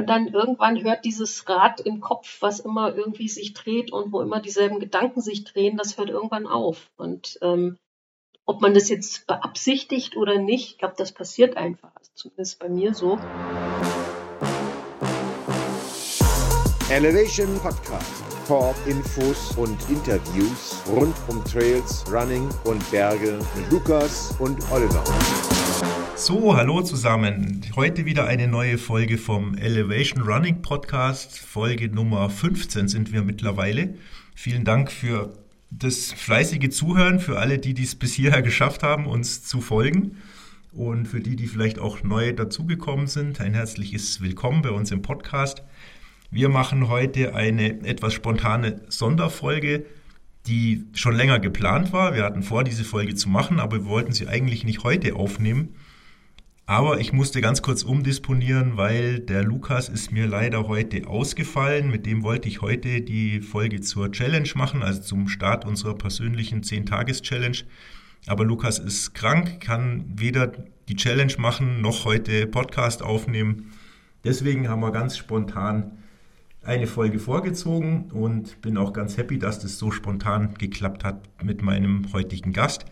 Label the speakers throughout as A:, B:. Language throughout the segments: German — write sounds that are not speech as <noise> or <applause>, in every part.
A: Und dann irgendwann hört dieses Rad im Kopf, was immer irgendwie sich dreht und wo immer dieselben Gedanken sich drehen, das hört irgendwann auf. Und ähm, ob man das jetzt beabsichtigt oder nicht, ich glaube, das passiert einfach. Zumindest bei mir so.
B: Elevation Podcast. Talk, Infos und Interviews rund um Trails, Running und Berge mit Lukas und Oliver.
C: So, hallo zusammen. Heute wieder eine neue Folge vom Elevation Running Podcast. Folge Nummer 15 sind wir mittlerweile. Vielen Dank für das fleißige Zuhören, für alle, die dies bis hierher geschafft haben, uns zu folgen. Und für die, die vielleicht auch neu dazugekommen sind, ein herzliches Willkommen bei uns im Podcast. Wir machen heute eine etwas spontane Sonderfolge, die schon länger geplant war. Wir hatten vor, diese Folge zu machen, aber wir wollten sie eigentlich nicht heute aufnehmen. Aber ich musste ganz kurz umdisponieren, weil der Lukas ist mir leider heute ausgefallen. Mit dem wollte ich heute die Folge zur Challenge machen, also zum Start unserer persönlichen 10-Tages-Challenge. Aber Lukas ist krank, kann weder die Challenge machen noch heute Podcast aufnehmen. Deswegen haben wir ganz spontan eine Folge vorgezogen und bin auch ganz happy, dass das so spontan geklappt hat mit meinem heutigen Gast.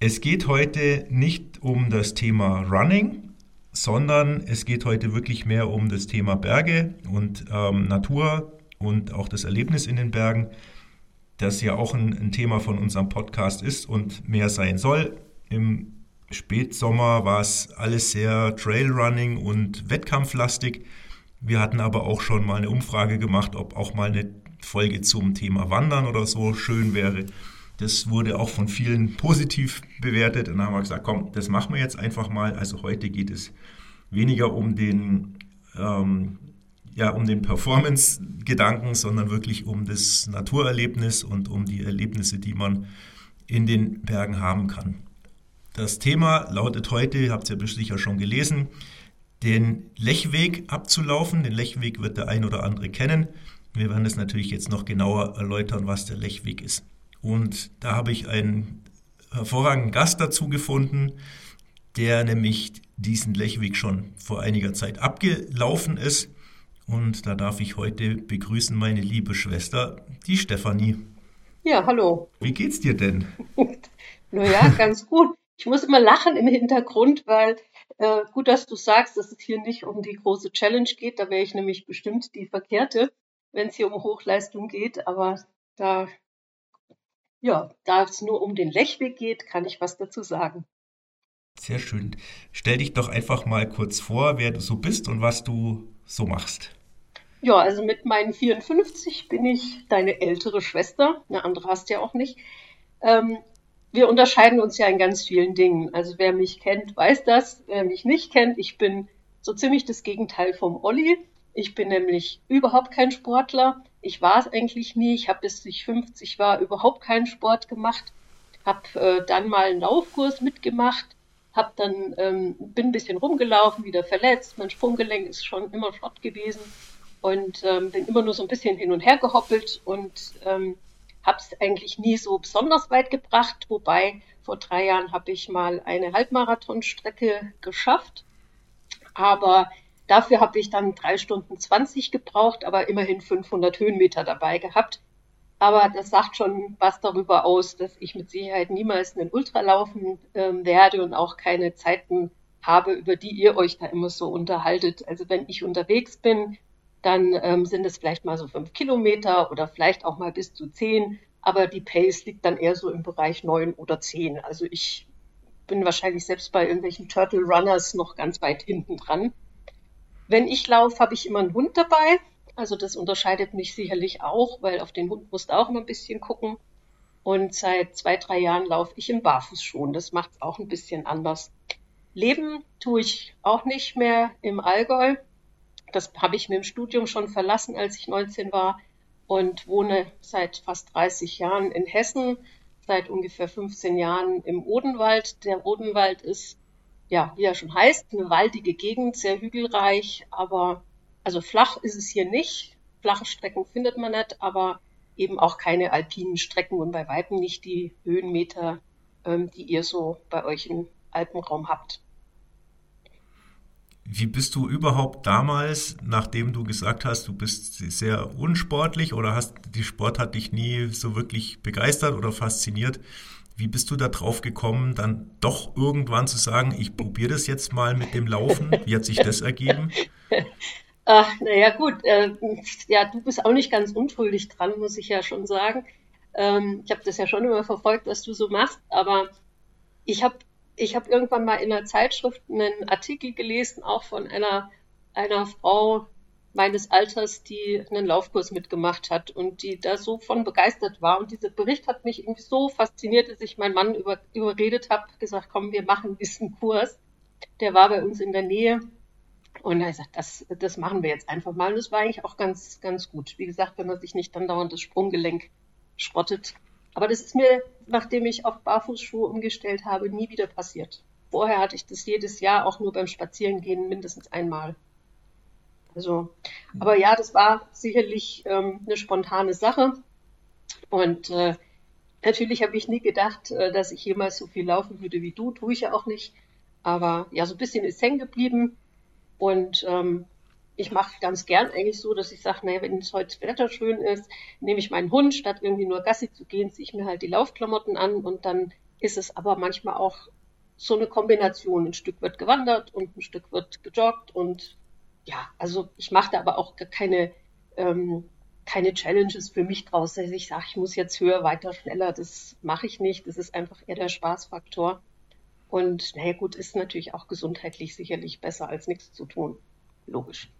C: Es geht heute nicht um das Thema Running, sondern es geht heute wirklich mehr um das Thema Berge und ähm, Natur und auch das Erlebnis in den Bergen, das ja auch ein, ein Thema von unserem Podcast ist und mehr sein soll. Im Spätsommer war es alles sehr Trailrunning und Wettkampflastig. Wir hatten aber auch schon mal eine Umfrage gemacht, ob auch mal eine Folge zum Thema Wandern oder so schön wäre. Das wurde auch von vielen positiv bewertet. Und dann haben wir gesagt, komm, das machen wir jetzt einfach mal. Also heute geht es weniger um den, ähm, ja, um den Performance-Gedanken, sondern wirklich um das Naturerlebnis und um die Erlebnisse, die man in den Bergen haben kann. Das Thema lautet heute, habt ihr sicher schon gelesen, den Lechweg abzulaufen. Den Lechweg wird der ein oder andere kennen. Wir werden es natürlich jetzt noch genauer erläutern, was der Lechweg ist. Und da habe ich einen hervorragenden Gast dazu gefunden, der nämlich diesen Lechweg schon vor einiger Zeit abgelaufen ist. Und da darf ich heute begrüßen meine liebe Schwester, die Stefanie.
A: Ja, hallo.
C: Wie geht's dir denn?
A: naja, ganz gut. Ich muss immer lachen im Hintergrund, weil äh, gut, dass du sagst, dass es hier nicht um die große Challenge geht. Da wäre ich nämlich bestimmt die Verkehrte, wenn es hier um Hochleistung geht. Aber da, ja, da es nur um den Lechweg geht, kann ich was dazu sagen.
C: Sehr schön. Stell dich doch einfach mal kurz vor, wer du so bist und was du so machst.
A: Ja, also mit meinen 54 bin ich deine ältere Schwester. Eine andere hast du ja auch nicht. Ähm, wir unterscheiden uns ja in ganz vielen Dingen. Also wer mich kennt, weiß das. Wer mich nicht kennt, ich bin so ziemlich das Gegenteil vom Olli. Ich bin nämlich überhaupt kein Sportler. Ich war es eigentlich nie. Ich habe bis ich 50 war überhaupt keinen Sport gemacht. Habe äh, dann mal einen Laufkurs mitgemacht. Hab dann ähm, bin ein bisschen rumgelaufen, wieder verletzt. Mein Sprunggelenk ist schon immer Schrott gewesen und ähm, bin immer nur so ein bisschen hin und her gehoppelt und ähm, habe es eigentlich nie so besonders weit gebracht, wobei vor drei Jahren habe ich mal eine Halbmarathonstrecke geschafft, aber dafür habe ich dann drei Stunden 20 gebraucht, aber immerhin 500 Höhenmeter dabei gehabt. Aber das sagt schon was darüber aus, dass ich mit Sicherheit niemals einen Ultra laufen äh, werde und auch keine Zeiten habe, über die ihr euch da immer so unterhaltet. Also wenn ich unterwegs bin, dann ähm, sind es vielleicht mal so fünf Kilometer oder vielleicht auch mal bis zu zehn. Aber die Pace liegt dann eher so im Bereich neun oder zehn. Also ich bin wahrscheinlich selbst bei irgendwelchen Turtle Runners noch ganz weit hinten dran. Wenn ich laufe, habe ich immer einen Hund dabei. Also das unterscheidet mich sicherlich auch, weil auf den Hund musst du auch immer ein bisschen gucken. Und seit zwei, drei Jahren laufe ich im Barfußschuhen. Das macht es auch ein bisschen anders. Leben tue ich auch nicht mehr im Allgäu. Das habe ich mir im Studium schon verlassen, als ich 19 war und wohne seit fast 30 Jahren in Hessen, seit ungefähr 15 Jahren im Odenwald. Der Odenwald ist, ja, wie er schon heißt, eine waldige Gegend, sehr hügelreich, aber also flach ist es hier nicht. Flache Strecken findet man nicht, aber eben auch keine alpinen Strecken und bei weitem nicht die Höhenmeter, ähm, die ihr so bei euch im Alpenraum habt.
C: Wie bist du überhaupt damals, nachdem du gesagt hast, du bist sehr unsportlich oder hast die Sport hat dich nie so wirklich begeistert oder fasziniert? Wie bist du da drauf gekommen, dann doch irgendwann zu sagen, ich probiere das jetzt mal mit dem Laufen? Wie hat sich das ergeben? <laughs>
A: Ach, naja, gut. Äh, ja, du bist auch nicht ganz unschuldig dran, muss ich ja schon sagen. Ähm, ich habe das ja schon immer verfolgt, was du so machst, aber ich habe ich hab irgendwann mal in einer Zeitschrift einen Artikel gelesen, auch von einer, einer Frau meines Alters, die einen Laufkurs mitgemacht hat und die da so von begeistert war. Und dieser Bericht hat mich irgendwie so fasziniert, dass ich meinen Mann über, überredet habe, gesagt, komm, wir machen diesen Kurs. Der war bei uns in der Nähe. Und er sagt, das, das machen wir jetzt einfach mal. Und das war eigentlich auch ganz, ganz gut. Wie gesagt, wenn man sich nicht dann dauernd das Sprunggelenk schrottet. Aber das ist mir, nachdem ich auf Barfußschuhe umgestellt habe, nie wieder passiert. Vorher hatte ich das jedes Jahr auch nur beim Spazierengehen mindestens einmal. Also, aber ja, das war sicherlich ähm, eine spontane Sache. Und äh, natürlich habe ich nie gedacht, äh, dass ich jemals so viel laufen würde wie du. Tue ich ja auch nicht. Aber ja, so ein bisschen ist hängen geblieben. Und ähm, ich mache ganz gern eigentlich so, dass ich sage, naja, wenn es heute Wetter schön ist, nehme ich meinen Hund, statt irgendwie nur Gassi zu gehen, ziehe ich mir halt die Laufklamotten an und dann ist es aber manchmal auch so eine Kombination. Ein Stück wird gewandert und ein Stück wird gejoggt und ja, also ich mache da aber auch keine, ähm, keine Challenges für mich draus, dass ich sage, ich muss jetzt höher, weiter, schneller. Das mache ich nicht. Das ist einfach eher der Spaßfaktor. Und naja gut, ist natürlich auch gesundheitlich sicherlich besser als nichts zu tun. Logisch.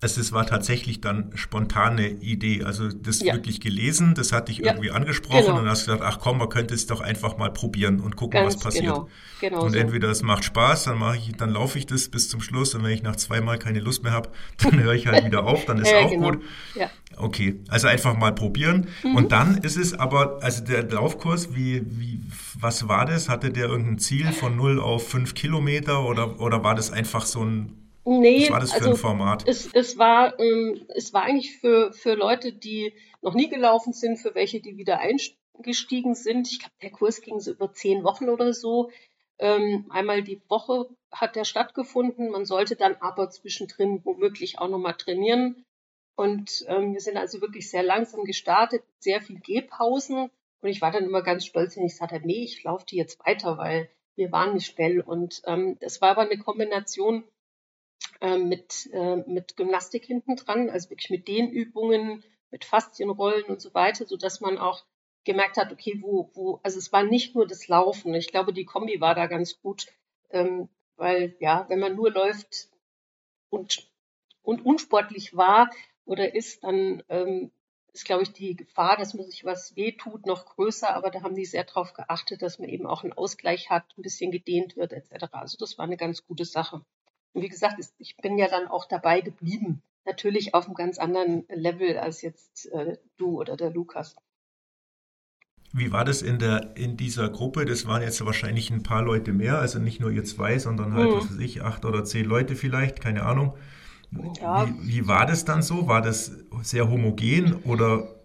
C: Also es war tatsächlich dann spontane Idee. Also das ja. wirklich gelesen, das hat dich ja. irgendwie angesprochen genau. und hast gesagt, ach komm, man könnte es doch einfach mal probieren und gucken, Ganz was passiert. Genau. Genau und so. entweder es macht Spaß, dann mache ich, dann laufe ich das bis zum Schluss und wenn ich nach zweimal keine Lust mehr habe, <laughs> dann höre ich halt wieder auf, dann ist <laughs> ja, auch genau. gut. Ja. Okay, also einfach mal probieren. Mhm. Und dann ist es aber, also der Laufkurs, wie, wie, was war das? Hatte der irgendein Ziel von 0 auf 5 Kilometer oder, oder war das einfach so ein
A: Nee, Was war das für also ein Format? Es, es, war, ähm, es war eigentlich für, für Leute, die noch nie gelaufen sind, für welche, die wieder eingestiegen sind. Ich glaube, der Kurs ging so über zehn Wochen oder so. Ähm, einmal die Woche hat der stattgefunden. Man sollte dann aber zwischendrin womöglich auch nochmal trainieren. Und ähm, wir sind also wirklich sehr langsam gestartet, sehr viel Gehpausen. Und ich war dann immer ganz stolz, wenn ich sagte, nee, ich laufe die jetzt weiter, weil wir waren nicht schnell. Und ähm, das war aber eine Kombination mit, äh, mit Gymnastik hinten dran, also wirklich mit den Übungen, mit Faszienrollen und so weiter, so dass man auch gemerkt hat, okay, wo, wo, also es war nicht nur das Laufen. Ich glaube, die Kombi war da ganz gut, ähm, weil ja, wenn man nur läuft und, und unsportlich war oder ist, dann ähm, ist, glaube ich, die Gefahr, dass man sich was wehtut, noch größer. Aber da haben die sehr darauf geachtet, dass man eben auch einen Ausgleich hat, ein bisschen gedehnt wird etc. Also das war eine ganz gute Sache. Und wie gesagt, ich bin ja dann auch dabei geblieben. Natürlich auf einem ganz anderen Level als jetzt äh, du oder der Lukas.
C: Wie war das in der in dieser Gruppe? Das waren jetzt wahrscheinlich ein paar Leute mehr, also nicht nur ihr zwei, sondern halt, mhm. was weiß ich, acht oder zehn Leute vielleicht, keine Ahnung. Ja. Wie, wie war das dann so? War das sehr homogen oder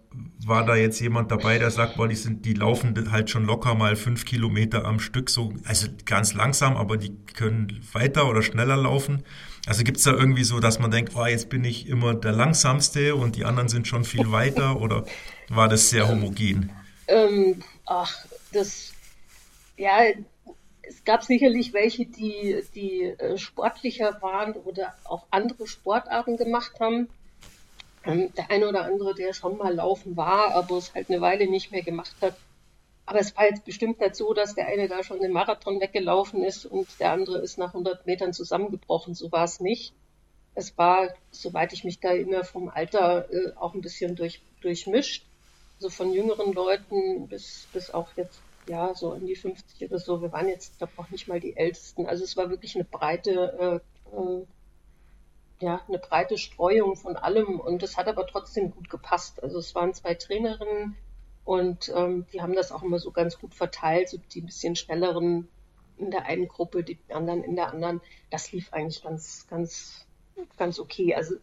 C: war da jetzt jemand dabei, der sagt, boah, die sind, die laufen halt schon locker mal fünf Kilometer am Stück, so, also ganz langsam, aber die können weiter oder schneller laufen. Also gibt es da irgendwie so, dass man denkt, oh, jetzt bin ich immer der Langsamste und die anderen sind schon viel weiter oder war das sehr homogen?
A: Ähm, ach, das, ja, es gab sicherlich welche, die, die äh, sportlicher waren oder auch andere Sportarten gemacht haben. Ähm, der eine oder andere, der schon mal laufen war, aber es halt eine Weile nicht mehr gemacht hat. Aber es war jetzt bestimmt nicht so, dass der eine da schon den Marathon weggelaufen ist und der andere ist nach 100 Metern zusammengebrochen. So war es nicht. Es war, soweit ich mich da erinnere, vom Alter äh, auch ein bisschen durch, durchmischt. So also von jüngeren Leuten bis, bis auch jetzt, ja, so in die 50 oder so. Wir waren jetzt, glaube auch nicht mal die Ältesten. Also es war wirklich eine breite äh, äh ja, eine breite Streuung von allem und das hat aber trotzdem gut gepasst. Also es waren zwei Trainerinnen und ähm, die haben das auch immer so ganz gut verteilt, so die ein bisschen schnelleren in der einen Gruppe, die anderen in der anderen. Das lief eigentlich ganz, ganz, ganz okay. Also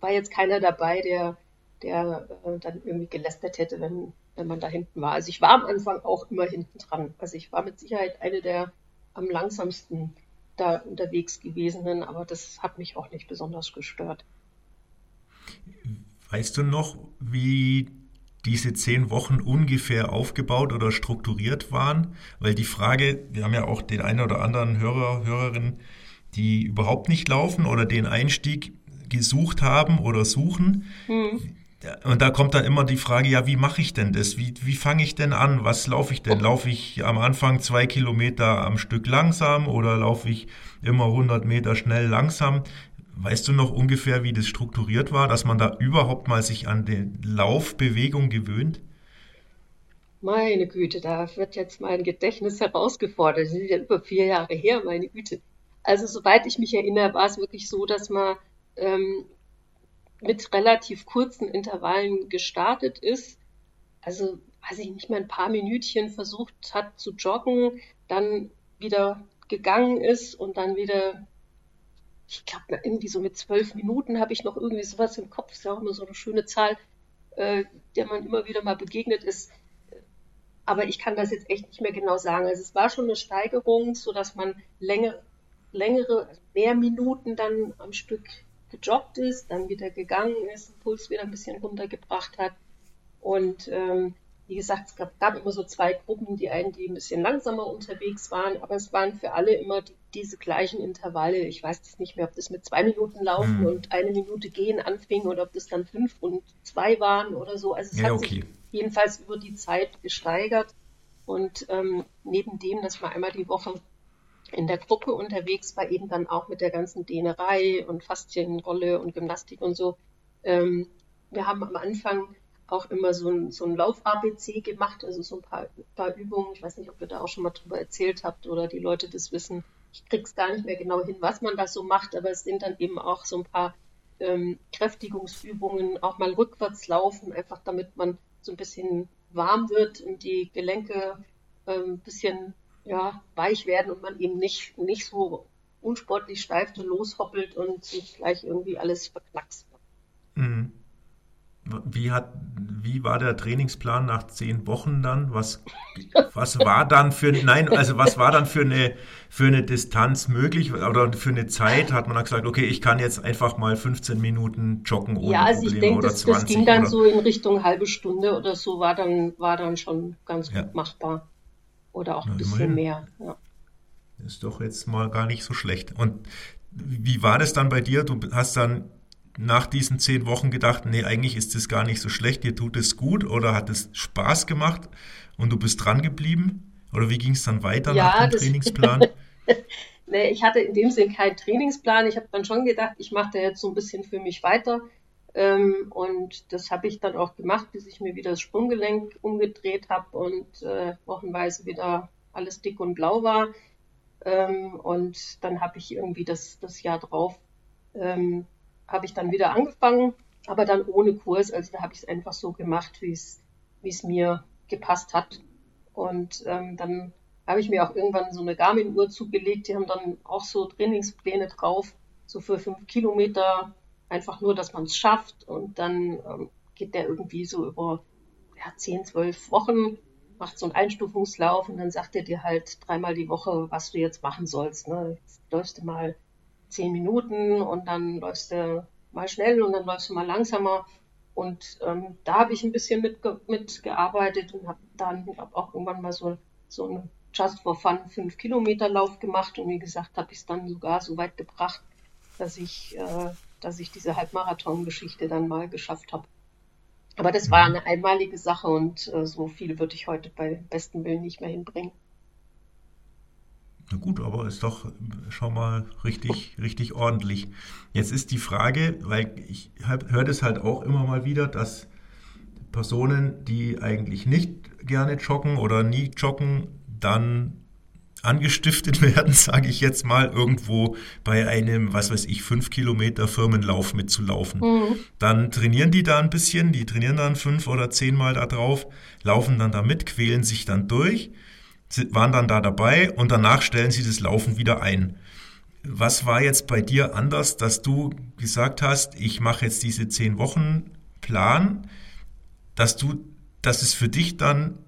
A: war jetzt keiner dabei, der, der äh, dann irgendwie gelästert hätte, wenn, wenn man da hinten war. Also ich war am Anfang auch immer hinten dran. Also ich war mit Sicherheit eine der am langsamsten da unterwegs gewesen bin, aber das hat mich auch nicht besonders gestört.
C: Weißt du noch, wie diese zehn Wochen ungefähr aufgebaut oder strukturiert waren? Weil die Frage, wir haben ja auch den einen oder anderen Hörer, Hörerin, die überhaupt nicht laufen oder den Einstieg gesucht haben oder suchen. Hm. Und da kommt dann immer die Frage, ja, wie mache ich denn das? Wie, wie fange ich denn an? Was laufe ich denn? Laufe ich am Anfang zwei Kilometer am Stück langsam oder laufe ich immer 100 Meter schnell langsam? Weißt du noch ungefähr, wie das strukturiert war, dass man da überhaupt mal sich an die Laufbewegung gewöhnt?
A: Meine Güte, da wird jetzt mein Gedächtnis herausgefordert. Das ist ja über vier Jahre her, meine Güte. Also soweit ich mich erinnere, war es wirklich so, dass man ähm, mit relativ kurzen Intervallen gestartet ist. Also, weiß ich nicht mal ein paar Minütchen versucht hat zu joggen, dann wieder gegangen ist und dann wieder ich glaube, irgendwie so mit zwölf Minuten habe ich noch irgendwie sowas im Kopf. Ist ja auch immer so eine schöne Zahl, äh, der man immer wieder mal begegnet ist. Aber ich kann das jetzt echt nicht mehr genau sagen. Also es war schon eine Steigerung, so dass man länger, längere, also mehr Minuten dann am Stück gejoggt ist, dann wieder gegangen ist, den Puls wieder ein bisschen runtergebracht hat. Und ähm, wie gesagt, es gab, gab, immer so zwei Gruppen, die einen, die ein bisschen langsamer unterwegs waren, aber es waren für alle immer die, diese gleichen Intervalle. Ich weiß jetzt nicht mehr, ob das mit zwei Minuten laufen mhm. und eine Minute gehen anfing oder ob das dann fünf und zwei waren oder so. Also es ja, hat okay. sich jedenfalls über die Zeit gesteigert. Und ähm, neben dem, dass man einmal die Woche in der Gruppe unterwegs war, eben dann auch mit der ganzen Dehnerei und Faszienrolle und Gymnastik und so. Ähm, wir haben am Anfang auch immer so ein, so ein Lauf-ABC gemacht, also so ein paar, paar Übungen. Ich weiß nicht, ob ihr da auch schon mal drüber erzählt habt oder die Leute das wissen. Ich krieg's gar nicht mehr genau hin, was man da so macht, aber es sind dann eben auch so ein paar ähm, Kräftigungsübungen, auch mal rückwärts laufen, einfach damit man so ein bisschen warm wird und die Gelenke ein ähm, bisschen ja, weich werden und man eben nicht, nicht so unsportlich steif loshoppelt und sich gleich irgendwie alles verknackst. Mhm.
C: Wie, hat, wie war der Trainingsplan nach zehn Wochen dann? Was, was war dann für, nein, also was war dann für eine, für eine Distanz möglich oder für eine Zeit? Hat man dann gesagt, okay, ich kann jetzt einfach mal 15 Minuten joggen ohne
A: ja, also Probleme ich denke, oder das, 20? das ging dann oder? so in Richtung halbe Stunde oder so, war dann, war dann schon ganz ja. gut machbar. Oder auch ein bisschen immerhin. mehr. Ja.
C: Ist doch jetzt mal gar nicht so schlecht. Und wie war das dann bei dir? Du hast dann nach diesen zehn Wochen gedacht, nee, eigentlich ist es gar nicht so schlecht, dir tut es gut oder hat es Spaß gemacht und du bist dran geblieben? Oder wie ging es dann weiter ja, nach dem Trainingsplan? <laughs>
A: nee, ich hatte in dem Sinn keinen Trainingsplan. Ich habe dann schon gedacht, ich mache da jetzt so ein bisschen für mich weiter. Ähm, und das habe ich dann auch gemacht, bis ich mir wieder das Sprunggelenk umgedreht habe und äh, wochenweise wieder alles dick und blau war. Ähm, und dann habe ich irgendwie das, das Jahr drauf ähm, habe ich dann wieder angefangen, aber dann ohne Kurs. Also da habe ich es einfach so gemacht, wie es mir gepasst hat. Und ähm, dann habe ich mir auch irgendwann so eine Garmin-Uhr zugelegt. Die haben dann auch so Trainingspläne drauf, so für fünf Kilometer, einfach nur, dass man es schafft. Und dann ähm, geht der irgendwie so über ja, zehn, zwölf Wochen, macht so einen Einstufungslauf und dann sagt er dir halt dreimal die Woche, was du jetzt machen sollst. Ne? Jetzt läufst du mal zehn Minuten und dann läufst du mal schnell und dann läufst du mal langsamer. Und ähm, da habe ich ein bisschen mitge mitgearbeitet und habe dann hab auch irgendwann mal so, so einen Just for Fun 5 Kilometer Lauf gemacht und wie gesagt habe ich es dann sogar so weit gebracht, dass ich, äh, dass ich diese Halbmarathon-Geschichte dann mal geschafft habe. Aber das war eine einmalige Sache und äh, so viel würde ich heute bei besten Willen nicht mehr hinbringen.
C: Na gut, aber ist doch schon mal richtig, richtig ordentlich. Jetzt ist die Frage, weil ich höre das halt auch immer mal wieder, dass Personen, die eigentlich nicht gerne joggen oder nie joggen, dann angestiftet <laughs> werden, sage ich jetzt mal, irgendwo bei einem, was weiß ich, fünf Kilometer Firmenlauf mitzulaufen. Mhm. Dann trainieren die da ein bisschen, die trainieren dann fünf oder zehnmal da drauf, laufen dann da mit, quälen sich dann durch waren dann da dabei und danach stellen sie das Laufen wieder ein. Was war jetzt bei dir anders, dass du gesagt hast, ich mache jetzt diese zehn Wochen Plan, dass du, dass es für dich dann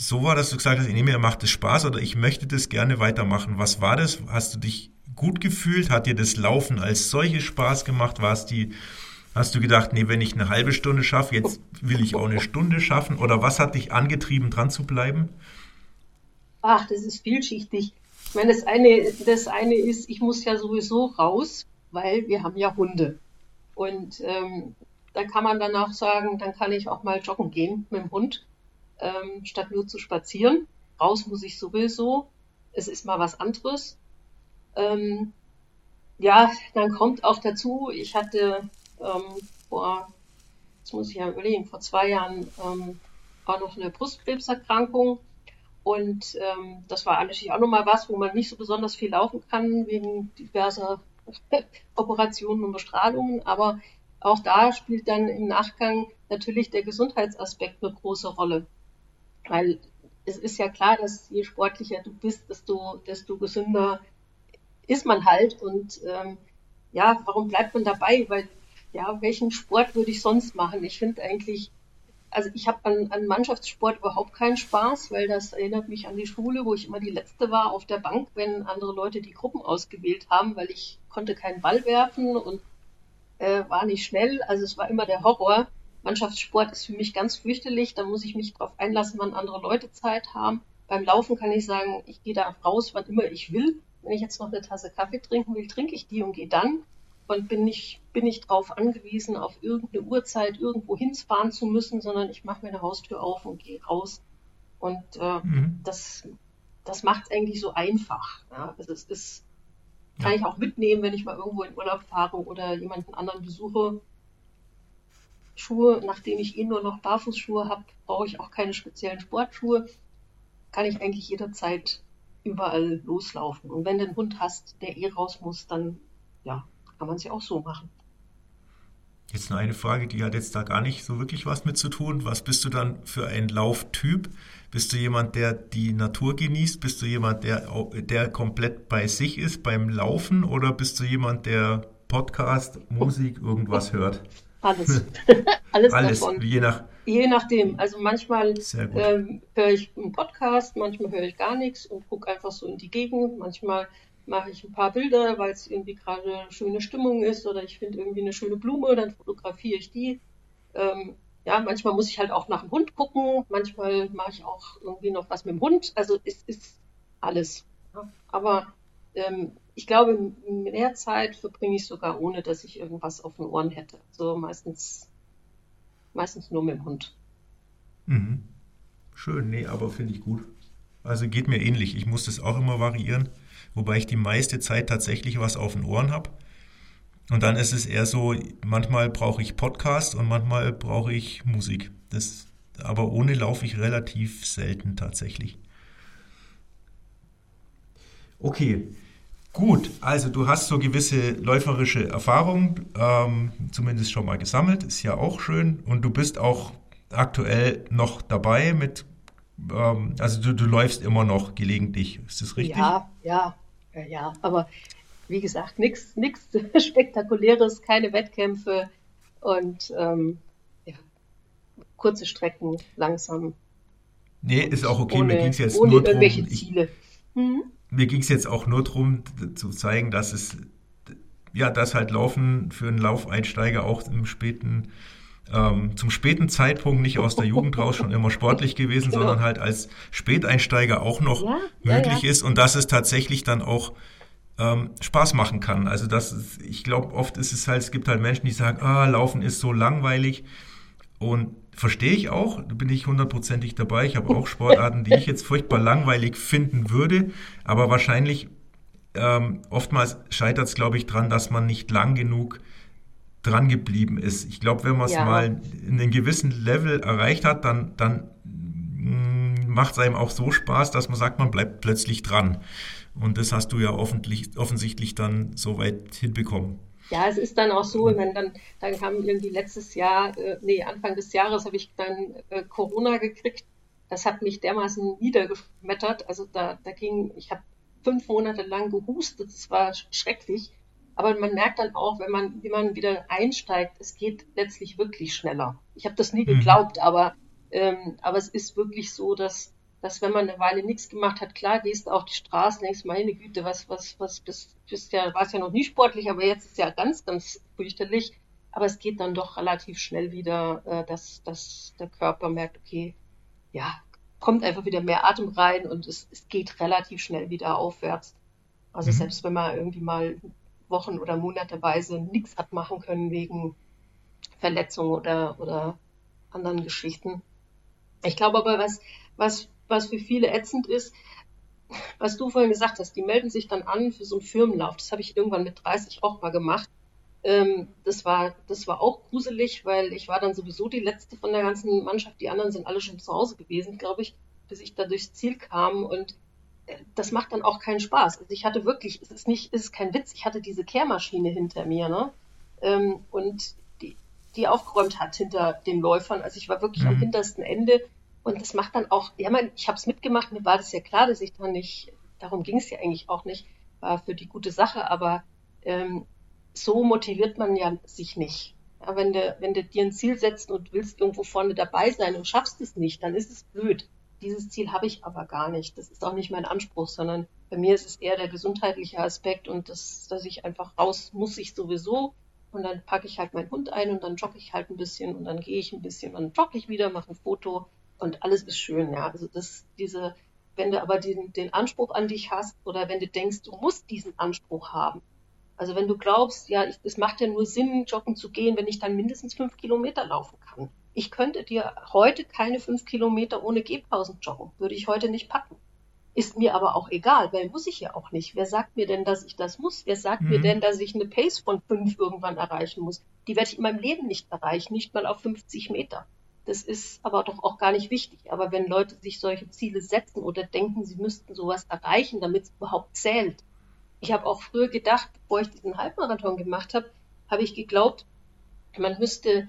C: so war, dass du gesagt hast, nee, mir macht es Spaß oder ich möchte das gerne weitermachen. Was war das? Hast du dich gut gefühlt? Hat dir das Laufen als solches Spaß gemacht? War es die, hast du gedacht, nee, wenn ich eine halbe Stunde schaffe, jetzt will ich auch eine Stunde schaffen? Oder was hat dich angetrieben, dran zu bleiben?
A: Ach, das ist vielschichtig. Ich meine, das eine, das eine ist, ich muss ja sowieso raus, weil wir haben ja Hunde. Und ähm, da kann man danach sagen, dann kann ich auch mal joggen gehen mit dem Hund, ähm, statt nur zu spazieren. Raus muss ich sowieso. Es ist mal was anderes. Ähm, ja, dann kommt auch dazu, ich hatte ähm, vor, jetzt muss ich ja überlegen, vor zwei Jahren ähm, auch noch eine Brustkrebserkrankung und ähm, das war natürlich auch nochmal was, wo man nicht so besonders viel laufen kann, wegen diverser <laughs> Operationen und Bestrahlungen. Aber auch da spielt dann im Nachgang natürlich der Gesundheitsaspekt eine große Rolle. Weil es ist ja klar, dass je sportlicher du bist, desto, desto gesünder ist man halt. Und ähm, ja, warum bleibt man dabei? Weil, ja, welchen Sport würde ich sonst machen? Ich finde eigentlich also ich habe an, an Mannschaftssport überhaupt keinen Spaß, weil das erinnert mich an die Schule, wo ich immer die Letzte war auf der Bank, wenn andere Leute die Gruppen ausgewählt haben, weil ich konnte keinen Ball werfen und äh, war nicht schnell. Also es war immer der Horror. Mannschaftssport ist für mich ganz fürchterlich. Da muss ich mich darauf einlassen, wann andere Leute Zeit haben. Beim Laufen kann ich sagen, ich gehe da raus, wann immer ich will. Wenn ich jetzt noch eine Tasse Kaffee trinken will, trinke ich die und gehe dann und bin nicht, bin nicht darauf angewiesen, auf irgendeine Uhrzeit irgendwo hinfahren zu müssen, sondern ich mache mir eine Haustür auf und gehe raus. Und äh, mhm. das, das macht es eigentlich so einfach. Ja? Also es ist, kann ich auch mitnehmen, wenn ich mal irgendwo in Urlaub fahre oder jemanden anderen besuche. Schuhe, nachdem ich eh nur noch Barfußschuhe habe, brauche ich auch keine speziellen Sportschuhe. Kann ich eigentlich jederzeit überall loslaufen. Und wenn du einen Hund hast, der eh raus muss, dann ja, kann man es ja auch so machen.
C: Jetzt nur eine Frage, die hat jetzt da gar nicht so wirklich was mit zu tun. Was bist du dann für ein Lauftyp? Bist du jemand, der die Natur genießt? Bist du jemand, der, der komplett bei sich ist beim Laufen? Oder bist du jemand, der Podcast, Musik, irgendwas hört?
A: Alles. <laughs> Alles,
C: Alles davon. Je, nach,
A: je nachdem. Also manchmal ähm, höre ich einen Podcast, manchmal höre ich gar nichts und gucke einfach so in die Gegend. Manchmal mache ich ein paar Bilder, weil es irgendwie gerade schöne Stimmung ist oder ich finde irgendwie eine schöne Blume, dann fotografiere ich die. Ähm, ja, manchmal muss ich halt auch nach dem Hund gucken, manchmal mache ich auch irgendwie noch was mit dem Hund. Also es ist alles. Ja. Aber ähm, ich glaube, mehr Zeit verbringe ich sogar ohne, dass ich irgendwas auf den Ohren hätte. So meistens, meistens nur mit dem Hund.
C: Mhm. Schön, nee, aber finde ich gut. Also geht mir ähnlich. Ich muss das auch immer variieren wobei ich die meiste Zeit tatsächlich was auf den Ohren habe. Und dann ist es eher so, manchmal brauche ich Podcast und manchmal brauche ich Musik. Das, aber ohne laufe ich relativ selten tatsächlich. Okay, gut. Also du hast so gewisse läuferische Erfahrungen ähm, zumindest schon mal gesammelt. Ist ja auch schön. Und du bist auch aktuell noch dabei mit, ähm, also du, du läufst immer noch gelegentlich. Ist das richtig?
A: Ja, ja, ja, ja, aber wie gesagt, nichts <laughs> Spektakuläres, keine Wettkämpfe und ähm, ja, kurze Strecken, langsam.
C: Nee, ist auch okay. Ohne, mir ging es jetzt nur darum.
A: Ziele.
C: Hm? Mir ging es jetzt auch nur darum, zu zeigen, dass es ja, dass halt Laufen für einen Laufeinsteiger auch im späten ähm, zum späten Zeitpunkt nicht aus der Jugend raus schon immer sportlich gewesen, genau. sondern halt als Späteinsteiger auch noch ja, möglich ja, ja. ist und dass es tatsächlich dann auch ähm, Spaß machen kann. Also das ist, ich glaube, oft ist es halt, es gibt halt Menschen, die sagen, ah, Laufen ist so langweilig und verstehe ich auch, da bin ich hundertprozentig dabei. Ich habe auch Sportarten, die ich jetzt furchtbar langweilig finden würde, aber wahrscheinlich ähm, oftmals scheitert es, glaube ich, dran, dass man nicht lang genug dran geblieben ist. Ich glaube, wenn man es ja. mal in einem gewissen Level erreicht hat, dann, dann mm, macht es einem auch so Spaß, dass man sagt, man bleibt plötzlich dran. Und das hast du ja offensichtlich dann so weit hinbekommen.
A: Ja, es ist dann auch so, wenn dann, dann kam irgendwie letztes Jahr, äh, nee, Anfang des Jahres habe ich dann äh, Corona gekriegt. Das hat mich dermaßen niedergeschmettert. Also da, da ging, ich habe fünf Monate lang gehustet, das war schrecklich. Aber man merkt dann auch, wenn man, wie man wieder einsteigt, es geht letztlich wirklich schneller. Ich habe das nie mhm. geglaubt, aber, ähm, aber es ist wirklich so, dass dass wenn man eine Weile nichts gemacht hat, klar, gehst du auf die Straße, denkst, meine Güte, was, was, was, bist, bist ja, warst ja noch nie sportlich, aber jetzt ist ja ganz, ganz fürchterlich. Aber es geht dann doch relativ schnell wieder, äh, dass, dass der Körper merkt, okay, ja, kommt einfach wieder mehr Atem rein und es, es geht relativ schnell wieder aufwärts. Also mhm. selbst wenn man irgendwie mal Wochen oder monateweise nichts hat machen können wegen Verletzungen oder, oder anderen Geschichten. Ich glaube aber, was, was was für viele ätzend ist, was du vorhin gesagt hast, die melden sich dann an für so einen Firmenlauf. Das habe ich irgendwann mit 30 auch mal gemacht. Ähm, das, war, das war auch gruselig, weil ich war dann sowieso die letzte von der ganzen Mannschaft. Die anderen sind alle schon zu Hause gewesen, glaube ich, bis ich da durchs Ziel kam. Und äh, das macht dann auch keinen Spaß. Also ich hatte wirklich, es ist nicht, es ist kein Witz, ich hatte diese Kehrmaschine hinter mir, ne? Ähm, und die, die aufgeräumt hat hinter den Läufern. Also ich war wirklich mhm. am hintersten Ende und das macht dann auch, ja, man, ich habe es mitgemacht, mir war das ja klar, dass ich da nicht, darum ging es ja eigentlich auch nicht, war für die gute Sache, aber ähm, so motiviert man ja sich nicht. Ja, wenn du, wenn du dir ein Ziel setzt und willst irgendwo vorne dabei sein und schaffst es nicht, dann ist es blöd. Dieses Ziel habe ich aber gar nicht. Das ist auch nicht mein Anspruch, sondern bei mir ist es eher der gesundheitliche Aspekt und das, dass ich einfach raus muss ich sowieso. Und dann packe ich halt meinen Hund ein und dann jogge ich halt ein bisschen und dann gehe ich ein bisschen und dann jogge ich wieder, mache ein Foto und alles ist schön, ja. Also das, diese, wenn du aber den, den Anspruch an dich hast oder wenn du denkst, du musst diesen Anspruch haben. Also wenn du glaubst, ja, ich, es macht ja nur Sinn, joggen zu gehen, wenn ich dann mindestens fünf Kilometer laufen kann. Ich könnte dir heute keine fünf Kilometer ohne Gehpausen joggen. Würde ich heute nicht packen. Ist mir aber auch egal, weil muss ich ja auch nicht. Wer sagt mir denn, dass ich das muss? Wer sagt mhm. mir denn, dass ich eine Pace von fünf irgendwann erreichen muss? Die werde ich in meinem Leben nicht erreichen, nicht mal auf 50 Meter. Das ist aber doch auch gar nicht wichtig. Aber wenn Leute sich solche Ziele setzen oder denken, sie müssten sowas erreichen, damit es überhaupt zählt. Ich habe auch früher gedacht, bevor ich diesen Halbmarathon gemacht habe, habe ich geglaubt, man müsste,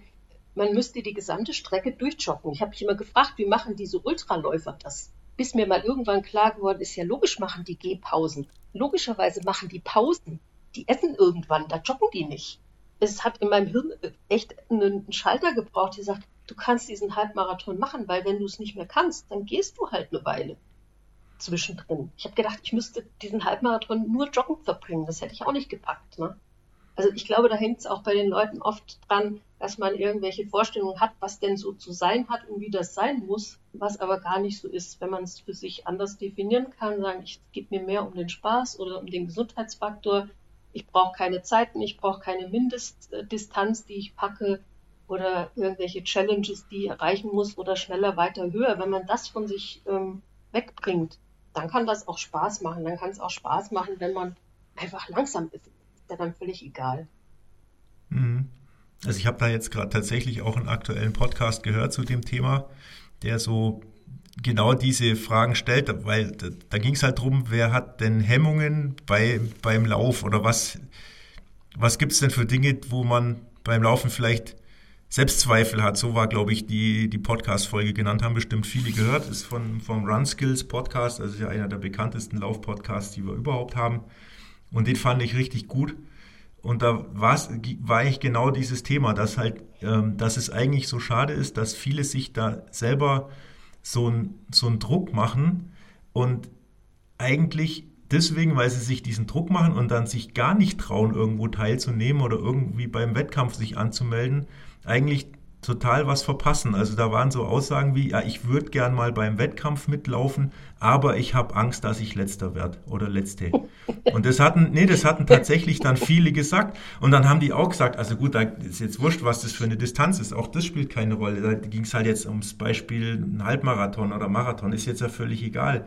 A: man müsste die gesamte Strecke durchjoggen. Ich habe mich immer gefragt, wie machen diese Ultraläufer das? Bis mir mal irgendwann klar geworden ist, ja logisch machen die Gehpausen. Logischerweise machen die Pausen. Die essen irgendwann, da joggen die nicht. Es hat in meinem Hirn echt einen Schalter gebraucht, der sagt, du kannst diesen Halbmarathon machen, weil wenn du es nicht mehr kannst, dann gehst du halt eine Weile zwischendrin. Ich habe gedacht, ich müsste diesen Halbmarathon nur joggen verbringen. Das hätte ich auch nicht gepackt. Ne? Also ich glaube, da hängt es auch bei den Leuten oft dran, dass man irgendwelche Vorstellungen hat, was denn so zu sein hat und wie das sein muss, was aber gar nicht so ist. Wenn man es für sich anders definieren kann, sagen, ich gebe mir mehr um den Spaß oder um den Gesundheitsfaktor. Ich brauche keine Zeiten, ich brauche keine Mindestdistanz, die ich packe oder irgendwelche Challenges, die erreichen muss oder schneller, weiter, höher. Wenn man das von sich ähm, wegbringt, dann kann das auch Spaß machen. Dann kann es auch Spaß machen, wenn man einfach langsam ist. Ist ja dann völlig egal.
C: Mhm. Also ich habe da jetzt gerade tatsächlich auch einen aktuellen Podcast gehört zu dem Thema, der so genau diese Fragen stellt, weil da, ging es halt darum, wer hat denn Hemmungen bei, beim Lauf oder was, was gibt es denn für Dinge, wo man beim Laufen vielleicht Selbstzweifel hat. So war, glaube ich, die, die Podcast-Folge genannt, haben bestimmt viele gehört. Ist von, vom Run Skills Podcast, also ist ja einer der bekanntesten Lauf-Podcasts, die wir überhaupt haben. Und den fand ich richtig gut. Und da war ich genau dieses Thema, dass halt, ähm, dass es eigentlich so schade ist, dass viele sich da selber so einen so einen Druck machen und eigentlich deswegen, weil sie sich diesen Druck machen und dann sich gar nicht trauen, irgendwo teilzunehmen oder irgendwie beim Wettkampf sich anzumelden, eigentlich total was verpassen. Also da waren so Aussagen wie, ja, ich würde gern mal beim Wettkampf mitlaufen, aber ich habe Angst, dass ich letzter werde oder letzte. <laughs> Und das hatten, nee, das hatten tatsächlich dann viele gesagt. Und dann haben die auch gesagt, also gut, da ist jetzt wurscht, was das für eine Distanz ist. Auch das spielt keine Rolle. Da ging es halt jetzt ums Beispiel ein Halbmarathon oder Marathon, ist jetzt ja völlig egal.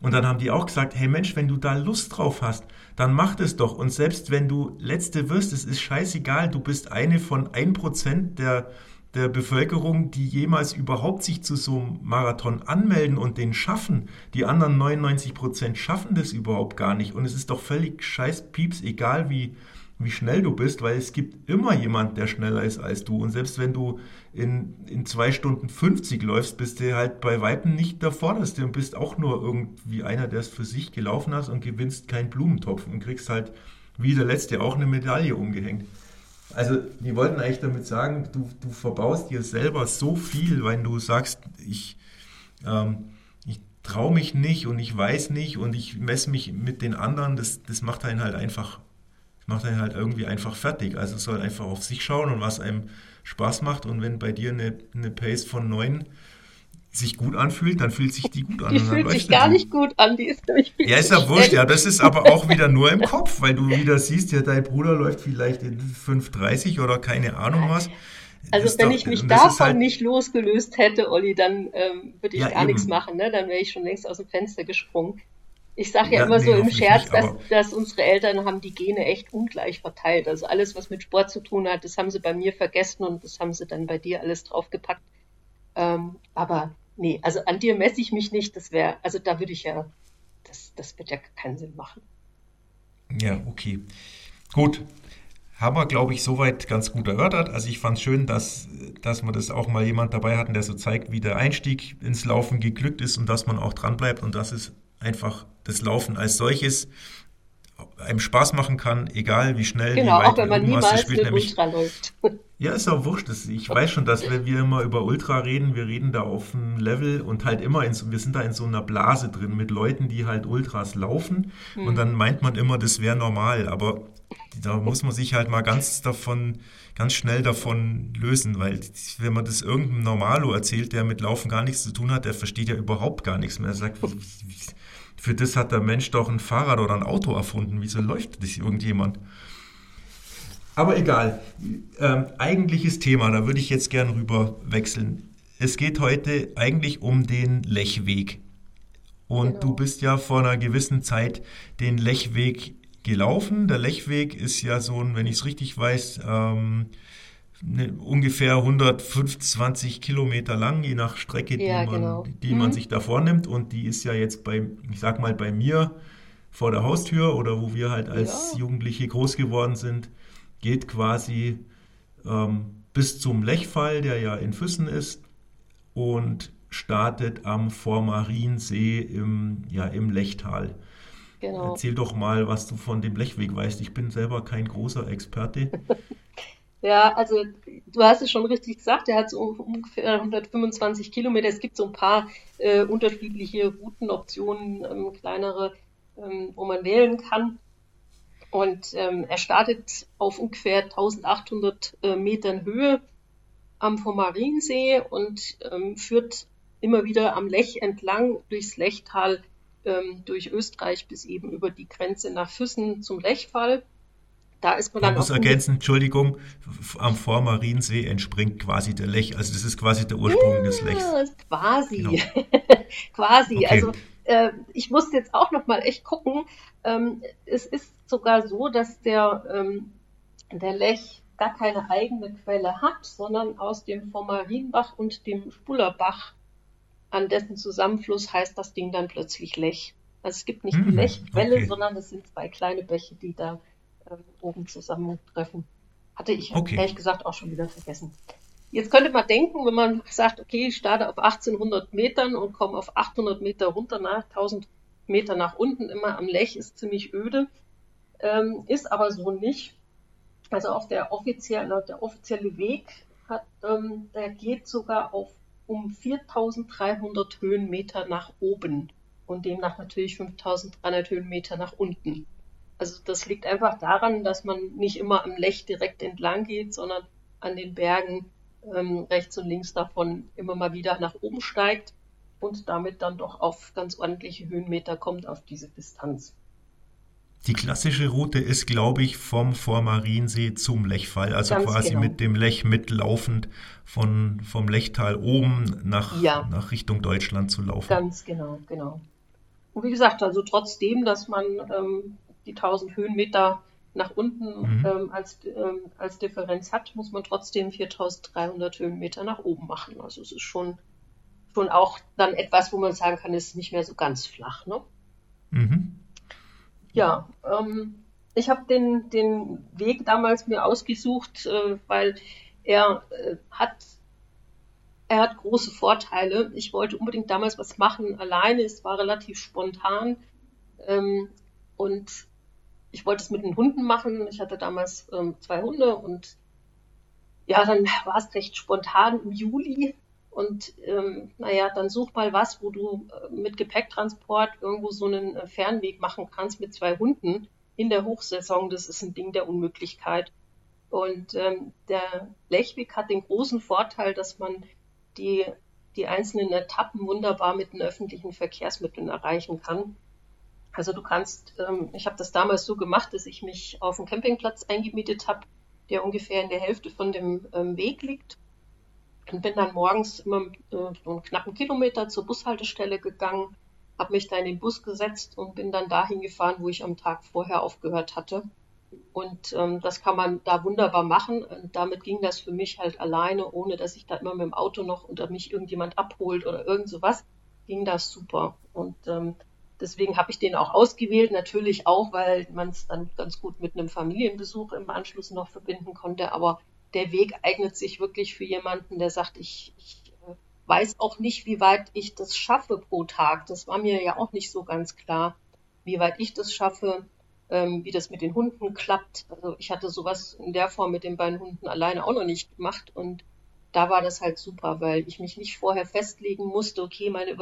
C: Und dann haben die auch gesagt, hey Mensch, wenn du da Lust drauf hast, dann mach das doch. Und selbst wenn du Letzte wirst, es ist scheißegal, du bist eine von ein Prozent der, der Bevölkerung, die jemals überhaupt sich zu so einem Marathon anmelden und den schaffen. Die anderen 99 Prozent schaffen das überhaupt gar nicht. Und es ist doch völlig scheiß Pieps, egal wie, wie schnell du bist, weil es gibt immer jemand, der schneller ist als du. Und selbst wenn du in, in zwei Stunden 50 läufst, bist du halt bei Weitem nicht der Vorderste und bist auch nur irgendwie einer, der es für sich gelaufen hat und gewinnst keinen Blumentopf und kriegst halt wie der Letzte auch eine Medaille umgehängt. Also, die wollten eigentlich damit sagen, du, du verbaust dir selber so viel, wenn du sagst, ich, ähm, traue mich nicht und ich weiß nicht und ich messe mich mit den anderen, das, das macht einen halt einfach, macht einen halt irgendwie einfach fertig. Also soll einfach auf sich schauen und was einem Spaß macht. Und wenn bei dir eine, eine Pace von 9 sich gut anfühlt, dann fühlt sich die gut an.
A: Die fühlt sich gar nicht gut an, die ist nämlich
C: Ja, ist ja wurscht, ja, das ist aber auch wieder nur im Kopf, weil du wieder siehst, ja, dein Bruder läuft vielleicht in 5,30 oder keine Ahnung was.
A: Also wenn doch, ich mich davon halt, nicht losgelöst hätte, Olli, dann ähm, würde ich ja, gar eben. nichts machen, ne? Dann wäre ich schon längst aus dem Fenster gesprungen. Ich sage ja, ja, immer nee, so im Scherz, nicht, dass, dass unsere Eltern haben die Gene echt ungleich verteilt. Also alles, was mit Sport zu tun hat, das haben sie bei mir vergessen und das haben sie dann bei dir alles draufgepackt. Ähm, aber nee, also an dir messe ich mich nicht. Das wäre, also da würde ich ja, das, das wird ja keinen Sinn machen.
C: Ja, okay. Gut, haben wir, glaube ich, soweit ganz gut erörtert. Also ich fand es schön, dass, dass wir das auch mal jemand dabei hatten, der so zeigt, wie der Einstieg ins Laufen geglückt ist und dass man auch dran bleibt und dass es einfach das Laufen als solches einem Spaß machen kann, egal wie schnell,
A: genau,
C: wie weit
A: auch wenn man niemals spielt, nämlich, Ultra läuft. <laughs>
C: Ja, ist auch wurscht. Ich weiß schon, dass wenn wir immer über Ultra reden, wir reden da auf einem Level und halt immer in, wir sind da in so einer Blase drin mit Leuten, die halt Ultras laufen hm. und dann meint man immer, das wäre normal, aber da muss man sich halt mal ganz davon, ganz schnell davon lösen, weil wenn man das irgendeinem Normalo erzählt, der mit Laufen gar nichts zu tun hat, der versteht ja überhaupt gar nichts mehr. Er sagt, für das hat der Mensch doch ein Fahrrad oder ein Auto erfunden. Wieso läuft das irgendjemand? Aber egal. Ähm, eigentliches Thema, da würde ich jetzt gern rüber wechseln. Es geht heute eigentlich um den Lechweg. Und genau. du bist ja vor einer gewissen Zeit den Lechweg gelaufen. Der Lechweg ist ja so ein, wenn ich es richtig weiß, ähm, ungefähr 125 Kilometer lang, je nach Strecke, ja, die, man, genau. die mhm. man sich da vornimmt. Und die ist ja jetzt bei, ich sag mal, bei mir vor der Haustür oder wo wir halt als ja. Jugendliche groß geworden sind, geht quasi ähm, bis zum Lechfall, der ja in Füssen ist, und startet am Vormariensee im, ja, im Lechtal. Genau. Erzähl doch mal, was du von dem Lechweg weißt. Ich bin selber kein großer Experte. <laughs>
A: ja, also du hast es schon richtig gesagt, der hat so ungefähr 125 Kilometer. Es gibt so ein paar äh, unterschiedliche Routenoptionen, ähm, kleinere, ähm, wo man wählen kann. Und ähm, er startet auf ungefähr 1800 äh, Metern Höhe am Vormariensee und ähm, führt immer wieder am Lech entlang durchs Lechtal ähm, durch Österreich bis eben über die Grenze nach Füssen zum Lechfall.
C: Da ist man dann. Ich muss ergänzen, Entschuldigung, am Vormariensee entspringt quasi der Lech. Also das ist quasi der Ursprung ja, des Lechs.
A: Quasi. Genau. <laughs> quasi. Okay. Also äh, ich musste jetzt auch noch mal echt gucken. Ähm, es ist sogar so, dass der, ähm, der Lech gar keine eigene Quelle hat, sondern aus dem Vormarienbach und dem Spullerbach an dessen Zusammenfluss heißt das Ding dann plötzlich Lech. Also es gibt nicht die mhm, Lechquelle, okay. sondern es sind zwei kleine Bäche, die da äh, oben zusammentreffen. Hatte ich okay. ehrlich gesagt auch schon wieder vergessen. Jetzt könnte man denken, wenn man sagt, okay, ich starte auf 1800 Metern und komme auf 800 Meter runter nach 1000 Meter nach unten, immer am Lech ist ziemlich öde, ähm, ist aber so nicht. Also auch der offizielle, der offizielle Weg hat, ähm, der geht sogar auf um 4300 Höhenmeter nach oben und demnach natürlich 5300 Höhenmeter nach unten. Also das liegt einfach daran, dass man nicht immer am Lech direkt entlang geht, sondern an den Bergen ähm, rechts und links davon immer mal wieder nach oben steigt und damit dann doch auf ganz ordentliche Höhenmeter kommt auf diese Distanz.
C: Die klassische Route ist, glaube ich, vom Vormariensee zum Lechfall, also Ganz quasi genau. mit dem Lech mitlaufend von, vom Lechtal oben nach, ja. nach Richtung Deutschland zu laufen.
A: Ganz genau, genau. Und wie gesagt, also trotzdem, dass man ähm, die 1000 Höhenmeter nach unten mhm. ähm, als, ähm, als Differenz hat, muss man trotzdem 4300 Höhenmeter nach oben machen. Also es ist schon, schon auch dann etwas, wo man sagen kann, es ist nicht mehr so ganz flach. Ne? Mhm. Ja, ähm, ich habe den, den Weg damals mir ausgesucht, äh, weil er äh, hat er hat große Vorteile. Ich wollte unbedingt damals was machen alleine. Es war relativ spontan. Ähm, und ich wollte es mit den Hunden machen. Ich hatte damals ähm, zwei Hunde und ja, dann war es recht spontan im Juli. Und ähm, naja, dann such mal was, wo du äh, mit Gepäcktransport irgendwo so einen äh, Fernweg machen kannst mit zwei Hunden in der Hochsaison. Das ist ein Ding der Unmöglichkeit. Und ähm, der Lechweg hat den großen Vorteil, dass man die, die einzelnen Etappen wunderbar mit den öffentlichen Verkehrsmitteln erreichen kann. Also du kannst, ähm, ich habe das damals so gemacht, dass ich mich auf einen Campingplatz eingemietet habe, der ungefähr in der Hälfte von dem ähm, Weg liegt. Und bin dann morgens immer äh, einen knappen Kilometer zur Bushaltestelle gegangen, habe mich da in den Bus gesetzt und bin dann dahin gefahren, wo ich am Tag vorher aufgehört hatte. Und ähm, das kann man da wunderbar machen. Und damit ging das für mich halt alleine, ohne dass ich da immer mit dem Auto noch oder mich irgendjemand abholt oder irgend sowas, ging das super. Und ähm, deswegen habe ich den auch ausgewählt, natürlich auch, weil man es dann ganz gut mit einem Familienbesuch im Anschluss noch verbinden konnte. Aber der Weg eignet sich wirklich für jemanden, der sagt, ich, ich äh, weiß auch nicht, wie weit ich das schaffe pro Tag. Das war mir ja auch nicht so ganz klar, wie weit ich das schaffe, ähm, wie das mit den Hunden klappt. Also ich hatte sowas in der Form mit den beiden Hunden alleine auch noch nicht gemacht und da war das halt super, weil ich mich nicht vorher festlegen musste, okay, meine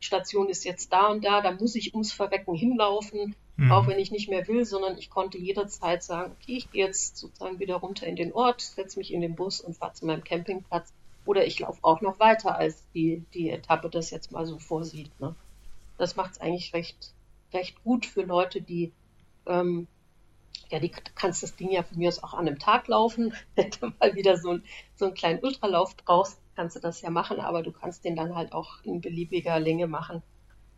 A: Übernachtungsstation ist jetzt da und da, da muss ich ums Verrecken hinlaufen mhm. auch wenn ich nicht mehr will, sondern ich konnte jederzeit sagen, okay, ich gehe jetzt sozusagen wieder runter in den Ort, setze mich in den Bus und fahre zu meinem Campingplatz. Oder ich laufe auch noch weiter, als die, die Etappe das jetzt mal so vorsieht. Ne? Das macht es eigentlich recht, recht gut für Leute, die, ähm, ja, die kannst das Ding ja von mir aus auch an einem Tag laufen. <laughs> Wenn du mal wieder so, ein, so einen kleinen Ultralauf brauchst, kannst du das ja machen, aber du kannst den dann halt auch in beliebiger Länge machen.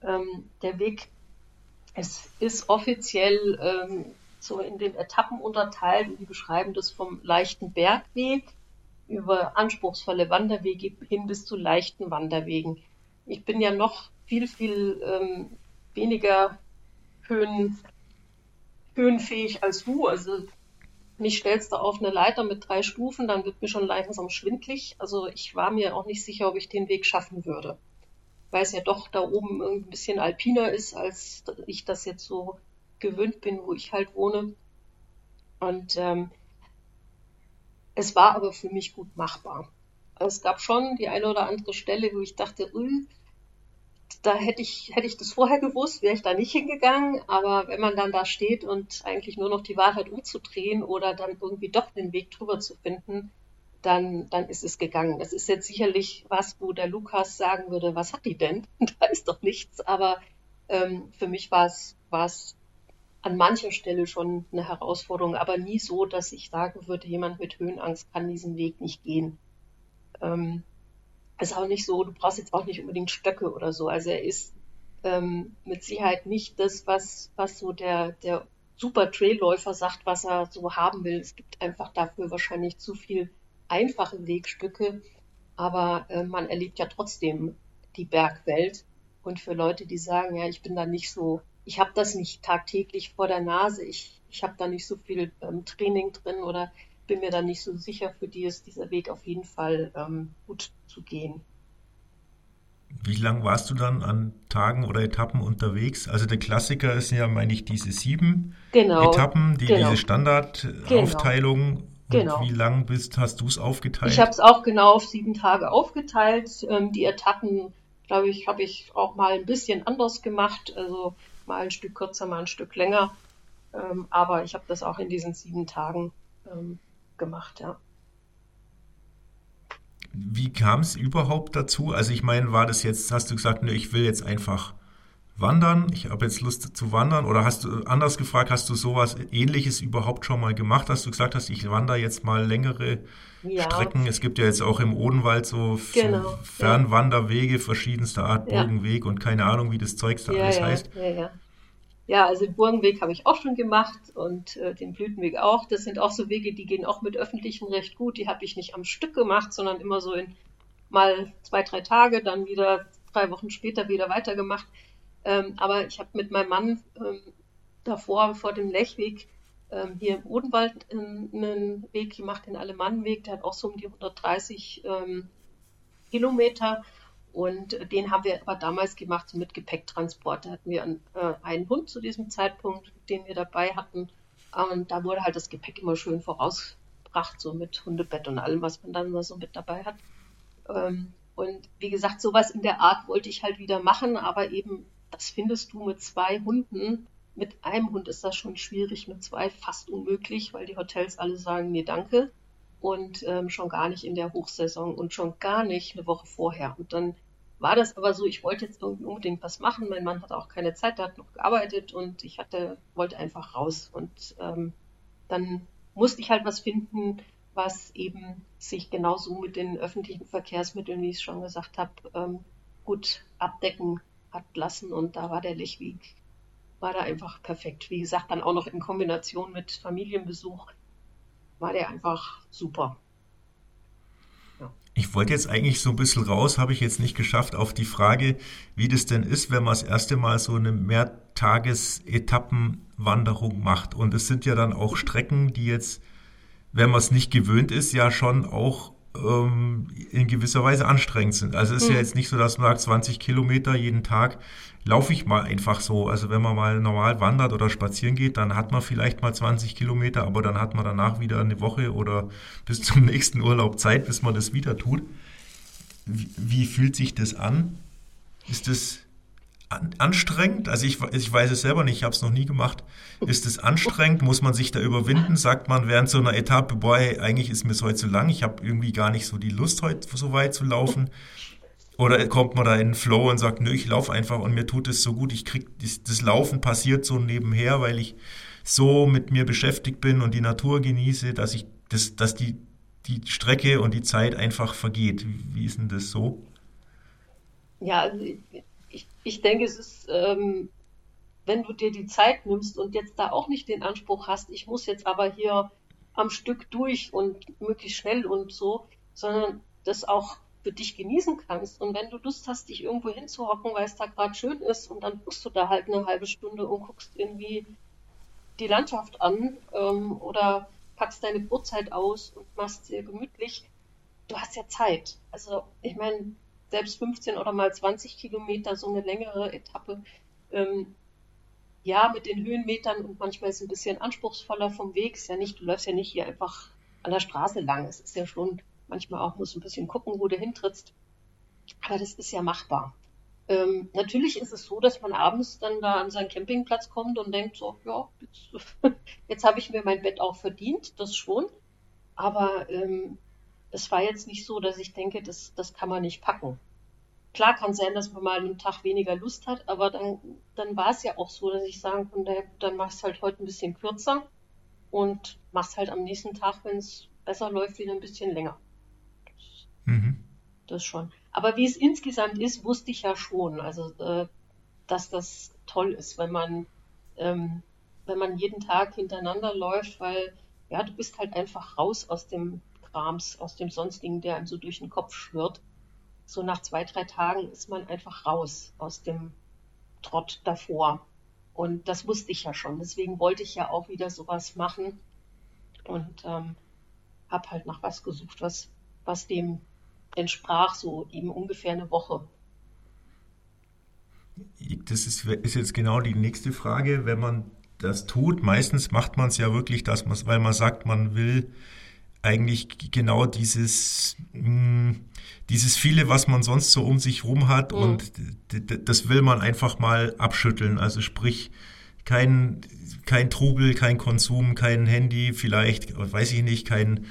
A: Ähm, der Weg es ist offiziell ähm, so in den Etappen unterteilt die beschreiben das vom leichten Bergweg über anspruchsvolle Wanderwege hin bis zu leichten Wanderwegen. Ich bin ja noch viel, viel ähm, weniger höhen, höhenfähig als du. Also mich stellst du auf eine Leiter mit drei Stufen, dann wird mir schon langsam schwindlig. Also ich war mir auch nicht sicher, ob ich den Weg schaffen würde weil es ja doch da oben ein bisschen alpiner ist, als ich das jetzt so gewöhnt bin, wo ich halt wohne. Und ähm, es war aber für mich gut machbar. Es gab schon die eine oder andere Stelle, wo ich dachte, da hätte ich, hätte ich das vorher gewusst, wäre ich da nicht hingegangen. Aber wenn man dann da steht und eigentlich nur noch die Wahl hat, umzudrehen oder dann irgendwie doch den Weg drüber zu finden, dann, dann ist es gegangen. Das ist jetzt sicherlich was, wo der Lukas sagen würde, was hat die denn? <laughs> da ist doch nichts. Aber ähm, für mich war es, war es an mancher Stelle schon eine Herausforderung, aber nie so, dass ich sagen würde, jemand mit Höhenangst kann diesen Weg nicht gehen. Ähm, ist auch nicht so, du brauchst jetzt auch nicht unbedingt Stöcke oder so. Also er ist ähm, mit Sicherheit nicht das, was, was so der, der super Trailläufer sagt, was er so haben will. Es gibt einfach dafür wahrscheinlich zu viel einfache Wegstücke, aber äh, man erlebt ja trotzdem die Bergwelt. Und für Leute, die sagen, ja, ich bin da nicht so, ich habe das nicht tagtäglich vor der Nase, ich, ich habe da nicht so viel ähm, Training drin oder bin mir da nicht so sicher, für die ist dieser Weg auf jeden Fall ähm, gut zu gehen.
C: Wie lang warst du dann an Tagen oder Etappen unterwegs? Also der Klassiker ist ja, meine ich, diese sieben genau, Etappen, die, genau. diese Standardaufteilung. Genau. Genau. Und wie lang bist, hast du es aufgeteilt?
A: Ich habe es auch genau auf sieben Tage aufgeteilt. Ähm, die Etappen, glaube ich, habe ich auch mal ein bisschen anders gemacht. Also mal ein Stück kürzer, mal ein Stück länger. Ähm, aber ich habe das auch in diesen sieben Tagen ähm, gemacht, ja.
C: Wie kam es überhaupt dazu? Also ich meine, war das jetzt, hast du gesagt, ne, ich will jetzt einfach Wandern, ich habe jetzt Lust zu wandern oder hast du anders gefragt, hast du sowas ähnliches überhaupt schon mal gemacht, dass du gesagt hast, ich wandere jetzt mal längere ja. Strecken. Es gibt ja jetzt auch im Odenwald so, genau, so Fernwanderwege verschiedenster Art, ja. Burgenweg und keine Ahnung, wie das Zeugs da ja, alles heißt.
A: Ja, ja. Ja, also den Burgenweg habe ich auch schon gemacht und äh, den Blütenweg auch. Das sind auch so Wege, die gehen auch mit öffentlichen recht gut. Die habe ich nicht am Stück gemacht, sondern immer so in mal zwei, drei Tage, dann wieder drei Wochen später wieder weitergemacht. Ähm, aber ich habe mit meinem Mann ähm, davor, vor dem Lechweg, ähm, hier im Odenwald einen Weg gemacht, den Alemannenweg. Der hat auch so um die 130 ähm, Kilometer. Und den haben wir aber damals gemacht mit Gepäcktransport. Da hatten wir einen, äh, Hund zu diesem Zeitpunkt, den wir dabei hatten. Und da wurde halt das Gepäck immer schön vorausgebracht, so mit Hundebett und allem, was man dann so mit dabei hat. Ähm, und wie gesagt, sowas in der Art wollte ich halt wieder machen, aber eben, das findest du mit zwei Hunden. Mit einem Hund ist das schon schwierig, mit zwei fast unmöglich, weil die Hotels alle sagen, nee, danke. Und ähm, schon gar nicht in der Hochsaison und schon gar nicht eine Woche vorher. Und dann war das aber so, ich wollte jetzt unbedingt was machen. Mein Mann hatte auch keine Zeit, der hat noch gearbeitet und ich hatte, wollte einfach raus. Und ähm, dann musste ich halt was finden, was eben sich genauso mit den öffentlichen Verkehrsmitteln, wie ich es schon gesagt habe, ähm, gut abdecken hat lassen. Und da war der Lechweg, war da einfach perfekt. Wie gesagt, dann auch noch in Kombination mit Familienbesuch war der einfach super.
C: Ich wollte jetzt eigentlich so ein bisschen raus, habe ich jetzt nicht geschafft, auf die Frage, wie das denn ist, wenn man das erste Mal so eine Mehrtages-Etappenwanderung macht. Und es sind ja dann auch Strecken, die jetzt, wenn man es nicht gewöhnt ist, ja schon auch ähm, in gewisser Weise anstrengend sind. Also es ist mhm. ja jetzt nicht so, dass man sagt, 20 Kilometer jeden Tag laufe ich mal einfach so. Also wenn man mal normal wandert oder spazieren geht, dann hat man vielleicht mal 20 Kilometer, aber dann hat man danach wieder eine Woche oder bis zum <laughs> nächsten Urlaub Zeit, bis man das wieder tut. Wie, wie fühlt sich das an? Ist das anstrengend? Also ich, ich weiß es selber nicht, ich habe es noch nie gemacht. Ist es anstrengend? Muss man sich da überwinden? Sagt man während so einer Etappe, boah, eigentlich ist mir es heute zu lang, ich habe irgendwie gar nicht so die Lust, heute so weit zu laufen. Oder kommt man da in den Flow und sagt, nö, ich laufe einfach und mir tut es so gut, ich krieg, das, das Laufen passiert so nebenher, weil ich so mit mir beschäftigt bin und die Natur genieße, dass ich, das, dass die, die Strecke und die Zeit einfach vergeht. Wie, ist denn das so?
A: Ja, also ich, ich denke, es ist, ähm, wenn du dir die Zeit nimmst und jetzt da auch nicht den Anspruch hast, ich muss jetzt aber hier am Stück durch und möglichst schnell und so, sondern das auch für dich genießen kannst. Und wenn du Lust hast, dich irgendwo hinzuhocken, weil es da gerade schön ist, und dann guckst du da halt eine halbe Stunde und guckst irgendwie die Landschaft an ähm, oder packst deine Brotzeit aus und machst dir gemütlich. Du hast ja Zeit. Also ich meine, selbst 15 oder mal 20 Kilometer, so eine längere Etappe. Ähm, ja, mit den Höhenmetern und manchmal ist es ein bisschen anspruchsvoller vom Weg. Ist ja nicht, du läufst ja nicht hier einfach an der Straße lang. Es ist ja schon manchmal auch, musst du ein bisschen gucken, wo du hintrittst. Aber das ist ja machbar. Ähm, natürlich ist es so, dass man abends dann da an seinen Campingplatz kommt und denkt so, ja, jetzt, <laughs> jetzt habe ich mir mein Bett auch verdient, das schon. Aber ähm, es war jetzt nicht so, dass ich denke, das, das kann man nicht packen. Klar kann sein, dass man mal einen Tag weniger Lust hat, aber dann, dann war es ja auch so, dass ich sagen konnte, dann machst du halt heute ein bisschen kürzer und machst halt am nächsten Tag, wenn es besser läuft, wieder ein bisschen länger. Mhm. Das schon. Aber wie es insgesamt ist, wusste ich ja schon. Also, äh, dass das toll ist, wenn man, ähm, wenn man jeden Tag hintereinander läuft, weil ja, du bist halt einfach raus aus dem Krams, aus dem Sonstigen, der einem so durch den Kopf schwirrt. So nach zwei, drei Tagen ist man einfach raus aus dem Trott davor. Und das wusste ich ja schon. Deswegen wollte ich ja auch wieder sowas machen und ähm, habe halt nach was gesucht, was, was dem entsprach, so eben ungefähr eine Woche.
C: Das ist, ist jetzt genau die nächste Frage. Wenn man das tut, meistens macht man es ja wirklich, dass weil man sagt, man will eigentlich genau dieses, mh, hm, dieses viele, was man sonst so um sich rum hat mhm. und das will man einfach mal abschütteln. Also sprich, kein, kein Trubel, kein Konsum, kein Handy, vielleicht, weiß ich nicht, kein,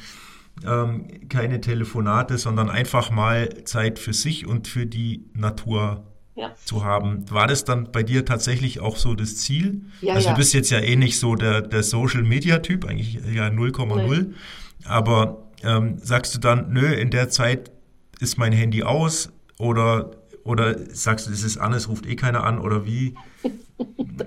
C: ähm, keine Telefonate, sondern einfach mal Zeit für sich und für die Natur ja. zu haben. War das dann bei dir tatsächlich auch so das Ziel? Ja, also du bist jetzt ja eh nicht so der, der Social Media Typ, eigentlich ja 0,0. Aber ähm, sagst du dann, nö, in der Zeit ist mein Handy aus oder oder sagst du, es ist an, es ruft eh keiner an oder wie? <laughs>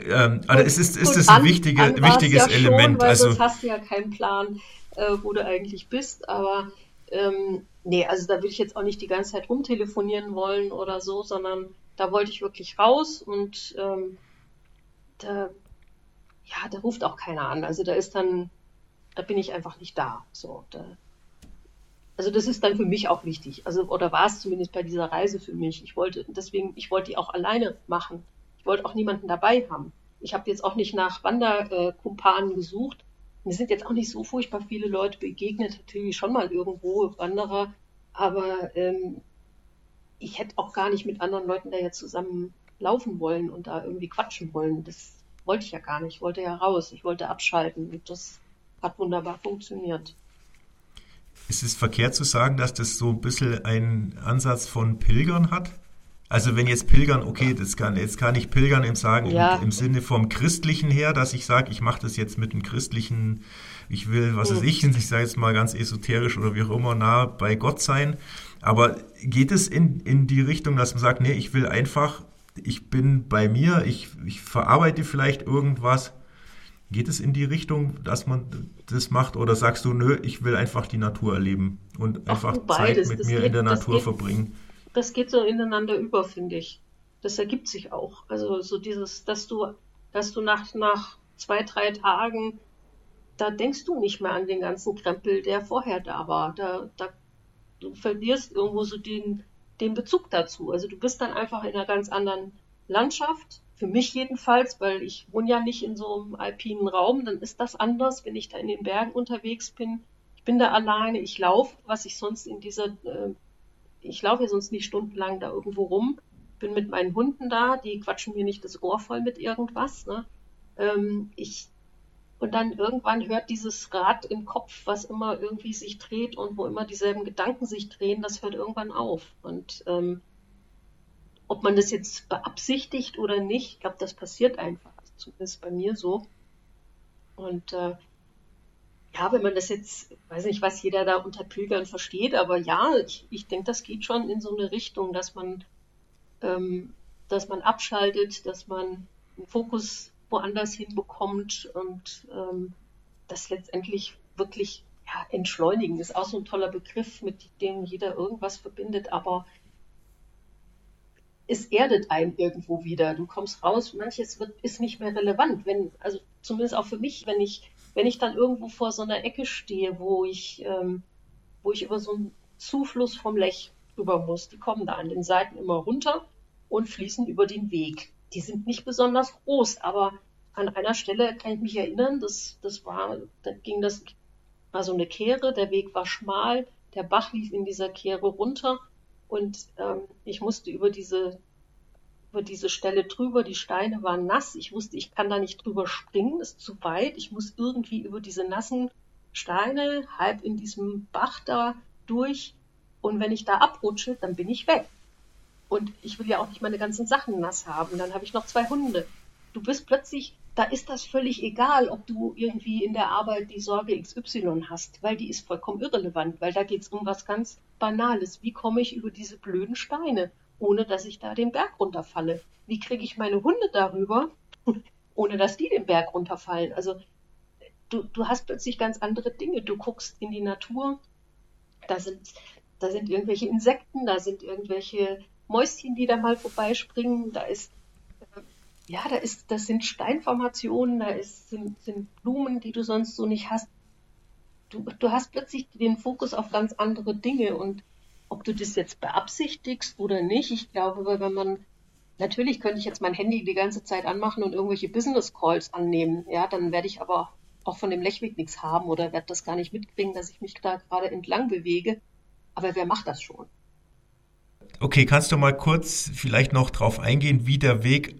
C: ähm, also es ist, ist das ein wichtige, wichtiges ja Element.
A: Schon, also hast du ja keinen Plan, äh, wo du eigentlich bist, aber ähm, nee, also da würde ich jetzt auch nicht die ganze Zeit rumtelefonieren wollen oder so, sondern da wollte ich wirklich raus und ähm, da, ja, da ruft auch keiner an. Also da ist dann da bin ich einfach nicht da. So, da, also das ist dann für mich auch wichtig. Also oder war es zumindest bei dieser Reise für mich. Ich wollte deswegen, ich wollte die auch alleine machen. Ich wollte auch niemanden dabei haben. Ich habe jetzt auch nicht nach Wanderkumpanen gesucht. Mir sind jetzt auch nicht so furchtbar viele Leute begegnet, natürlich schon mal irgendwo Wanderer, Aber ähm, ich hätte auch gar nicht mit anderen Leuten da jetzt zusammen laufen wollen und da irgendwie quatschen wollen. Das wollte ich ja gar nicht. Ich wollte ja raus. Ich wollte abschalten. Und das hat wunderbar funktioniert.
C: Ist es verkehrt zu sagen, dass das so ein bisschen einen Ansatz von Pilgern hat? Also wenn jetzt Pilgern, okay, das kann, jetzt kann ich Pilgern im sagen, ja. im, im, Sinne vom Christlichen her, dass ich sage, ich mache das jetzt mit einem christlichen, ich will, was weiß hm. ich, ich sage jetzt mal ganz esoterisch oder wie auch immer, nah bei Gott sein. Aber geht es in, in die Richtung, dass man sagt, nee, ich will einfach, ich bin bei mir, ich, ich verarbeite vielleicht irgendwas. Geht es in die Richtung, dass man das macht oder sagst du, nö, ich will einfach die Natur erleben und einfach Ach, Zeit mit mir geht, in der Natur
A: geht,
C: verbringen?
A: Das geht so ineinander über, finde ich. Das ergibt sich auch. Also so dieses, dass du, dass du nach, nach zwei, drei Tagen, da denkst du nicht mehr an den ganzen Krempel, der vorher da war. Da, da du verlierst irgendwo so den, den Bezug dazu. Also du bist dann einfach in einer ganz anderen Landschaft. Für mich jedenfalls, weil ich wohne ja nicht in so einem alpinen Raum, dann ist das anders, wenn ich da in den Bergen unterwegs bin. Ich bin da alleine, ich laufe, was ich sonst in dieser, äh, ich laufe ja sonst nicht stundenlang da irgendwo rum, bin mit meinen Hunden da, die quatschen mir nicht das Ohr voll mit irgendwas. Ne? Ähm, ich und dann irgendwann hört dieses Rad im Kopf, was immer irgendwie sich dreht und wo immer dieselben Gedanken sich drehen, das hört irgendwann auf. Und ähm, ob man das jetzt beabsichtigt oder nicht, ich glaube, das passiert einfach. Zumindest bei mir so. Und äh, ja, wenn man das jetzt, weiß nicht, was jeder da unter Pilgern versteht, aber ja, ich, ich denke, das geht schon in so eine Richtung, dass man, ähm, dass man abschaltet, dass man einen Fokus woanders hinbekommt und ähm, das letztendlich wirklich ja, entschleunigen ist auch so ein toller Begriff, mit dem jeder irgendwas verbindet, aber es erdet einen irgendwo wieder. Du kommst raus, manches wird, ist nicht mehr relevant. Wenn, also zumindest auch für mich, wenn ich, wenn ich dann irgendwo vor so einer Ecke stehe, wo ich, ähm, wo ich über so einen Zufluss vom Lech rüber muss, die kommen da an den Seiten immer runter und fließen über den Weg die sind nicht besonders groß, aber an einer Stelle kann ich mich erinnern, das, das war, da ging das, war so eine Kehre, der Weg war schmal, der Bach lief in dieser Kehre runter und ähm, ich musste über diese, über diese Stelle drüber, die Steine waren nass, ich wusste, ich kann da nicht drüber springen, ist zu weit, ich muss irgendwie über diese nassen Steine halb in diesem Bach da durch und wenn ich da abrutsche, dann bin ich weg. Und ich will ja auch nicht meine ganzen Sachen nass haben. Dann habe ich noch zwei Hunde. Du bist plötzlich, da ist das völlig egal, ob du irgendwie in der Arbeit die Sorge XY hast, weil die ist vollkommen irrelevant, weil da geht es um was ganz Banales. Wie komme ich über diese blöden Steine, ohne dass ich da den Berg runterfalle? Wie kriege ich meine Hunde darüber, <laughs> ohne dass die den Berg runterfallen? Also du, du hast plötzlich ganz andere Dinge. Du guckst in die Natur, da sind, da sind irgendwelche Insekten, da sind irgendwelche Mäuschen, die da mal vorbeispringen, da ist, ja, da ist, das sind Steinformationen, da ist, sind, sind Blumen, die du sonst so nicht hast. Du, du hast plötzlich den Fokus auf ganz andere Dinge und ob du das jetzt beabsichtigst oder nicht, ich glaube, wenn man, natürlich könnte ich jetzt mein Handy die ganze Zeit anmachen und irgendwelche Business Calls annehmen, ja, dann werde ich aber auch von dem Lechweg nichts haben oder werde das gar nicht mitkriegen, dass ich mich da gerade entlang bewege. Aber wer macht das schon?
C: Okay, kannst du mal kurz vielleicht noch drauf eingehen, wie der Weg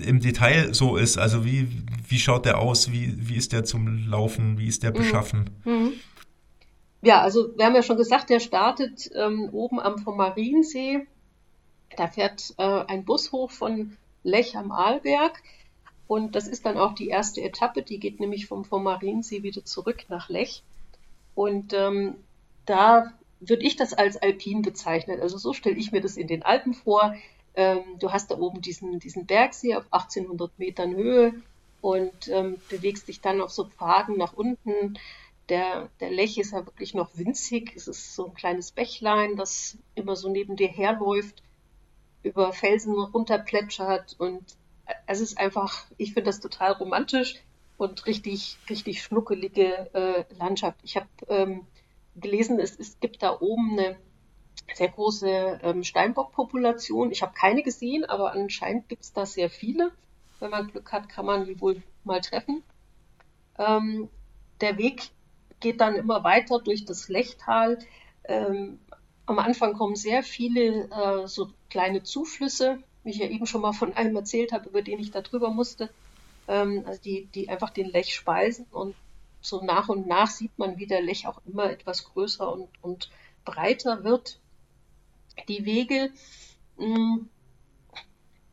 C: im Detail so ist? Also wie, wie schaut der aus? Wie, wie ist der zum Laufen? Wie ist der mhm. beschaffen? Mhm.
A: Ja, also wir haben ja schon gesagt, der startet ähm, oben am vom Mariensee. Da fährt äh, ein Bus hoch von Lech am Arlberg. Und das ist dann auch die erste Etappe, die geht nämlich vom, vom Mariensee wieder zurück nach Lech. Und ähm, da würde ich das als alpin bezeichnen. Also so stelle ich mir das in den Alpen vor. Ähm, du hast da oben diesen, diesen Bergsee auf 1800 Metern Höhe und ähm, bewegst dich dann auf so Pfaden nach unten. Der, der Lech ist ja wirklich noch winzig. Es ist so ein kleines Bächlein, das immer so neben dir herläuft, über Felsen runterplätschert und äh, es ist einfach, ich finde das total romantisch und richtig, richtig schnuckelige äh, Landschaft. Ich habe ähm, gelesen, es, es gibt da oben eine sehr große ähm, Steinbockpopulation. Ich habe keine gesehen, aber anscheinend gibt es da sehr viele. Wenn man Glück hat, kann man die wohl mal treffen. Ähm, der Weg geht dann immer weiter durch das Lechtal. Ähm, am Anfang kommen sehr viele äh, so kleine Zuflüsse, wie ich ja eben schon mal von einem erzählt habe, über den ich da drüber musste, ähm, also die, die einfach den Lech speisen und so nach und nach sieht man, wie der Lech auch immer etwas größer und, und breiter wird. Die Wege, mh, hm,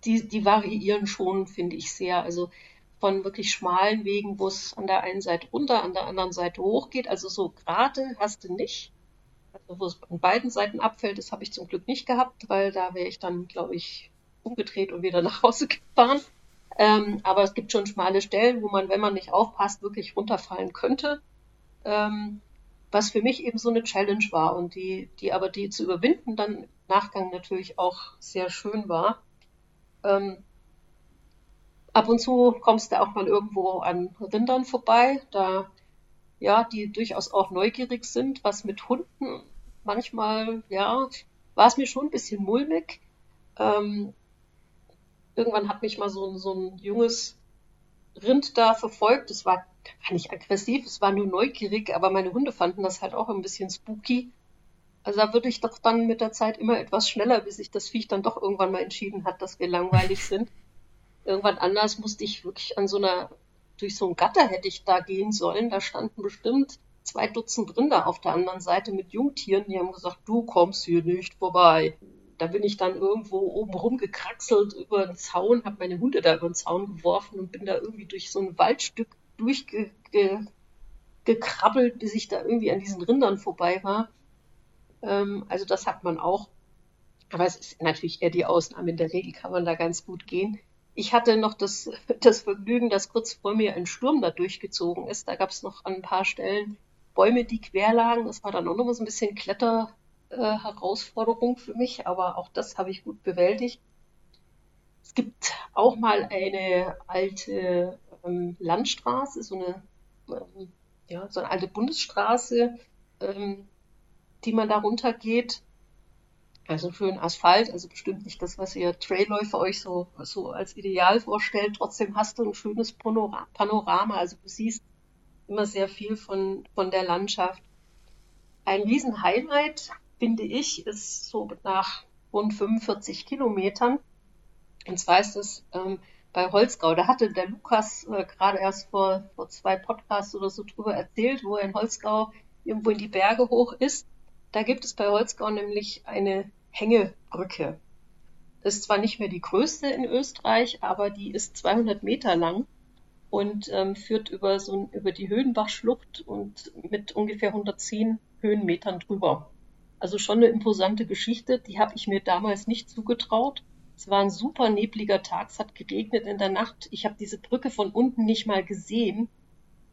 A: die, die variieren schon, finde ich sehr. Also von wirklich schmalen Wegen, wo es an der einen Seite runter, an der anderen Seite hoch geht. Also so gerade hast du nicht. Also wo es an beiden Seiten abfällt, das habe ich zum Glück nicht gehabt, weil da wäre ich dann, glaube ich, umgedreht und wieder <laughs> nach Hause gefahren. Ähm, aber es gibt schon schmale Stellen, wo man, wenn man nicht aufpasst, wirklich runterfallen könnte. Ähm, was für mich eben so eine Challenge war und die, die aber die zu überwinden dann im Nachgang natürlich auch sehr schön war. Ähm, ab und zu kommst du auch mal irgendwo an Rindern vorbei, da ja, die durchaus auch neugierig sind, was mit Hunden manchmal, ja, war es mir schon ein bisschen mulmig. Ähm, irgendwann hat mich mal so, so ein junges Rind da verfolgt. Es war, war nicht aggressiv, es war nur neugierig, aber meine Hunde fanden das halt auch ein bisschen spooky. Also da würde ich doch dann mit der Zeit immer etwas schneller, bis sich das Viech dann doch irgendwann mal entschieden hat, dass wir langweilig <laughs> sind irgendwann anders musste ich wirklich an so einer, durch so ein Gatter hätte ich da gehen sollen. Da standen bestimmt zwei Dutzend Rinder auf der anderen Seite mit Jungtieren. Die haben gesagt, du kommst hier nicht vorbei. Da bin ich dann irgendwo oben rumgekraxelt über den Zaun, habe meine Hunde da über den Zaun geworfen und bin da irgendwie durch so ein Waldstück durchgekrabbelt, bis ich da irgendwie an diesen Rindern vorbei war. Ähm, also das hat man auch. Aber es ist natürlich eher die Ausnahme. In der Regel kann man da ganz gut gehen. Ich hatte noch das, <laughs> das Vergnügen, dass kurz vor mir ein Sturm da durchgezogen ist. Da gab es noch an ein paar Stellen Bäume, die quer lagen. Das war dann auch noch so ein bisschen Kletterherausforderung äh, für mich, aber auch das habe ich gut bewältigt. Es gibt auch mal eine alte ähm, Landstraße, so eine, ähm, ja, so eine alte Bundesstraße, ähm, die man da runtergeht. Also schön Asphalt, also bestimmt nicht das, was ihr Trailläufer euch so, so als Ideal vorstellt. Trotzdem hast du ein schönes Panorama, also du siehst immer sehr viel von, von der Landschaft. Ein Riesenhighlight, finde ich, ist so nach rund 45 Kilometern. Und zwar ist es ähm, bei Holzgau. Da hatte der Lukas äh, gerade erst vor, vor zwei Podcasts oder so drüber erzählt, wo er in Holzgau irgendwo in die Berge hoch ist. Da gibt es bei Holzgau nämlich eine Hängebrücke. Das ist zwar nicht mehr die größte in Österreich, aber die ist 200 Meter lang und ähm, führt über, so, über die Höhenbachschlucht und mit ungefähr 110 Höhenmetern drüber. Also schon eine imposante Geschichte, die habe ich mir damals nicht zugetraut. Es war ein super nebliger Tag, es hat geregnet in der Nacht. Ich habe diese Brücke von unten nicht mal gesehen,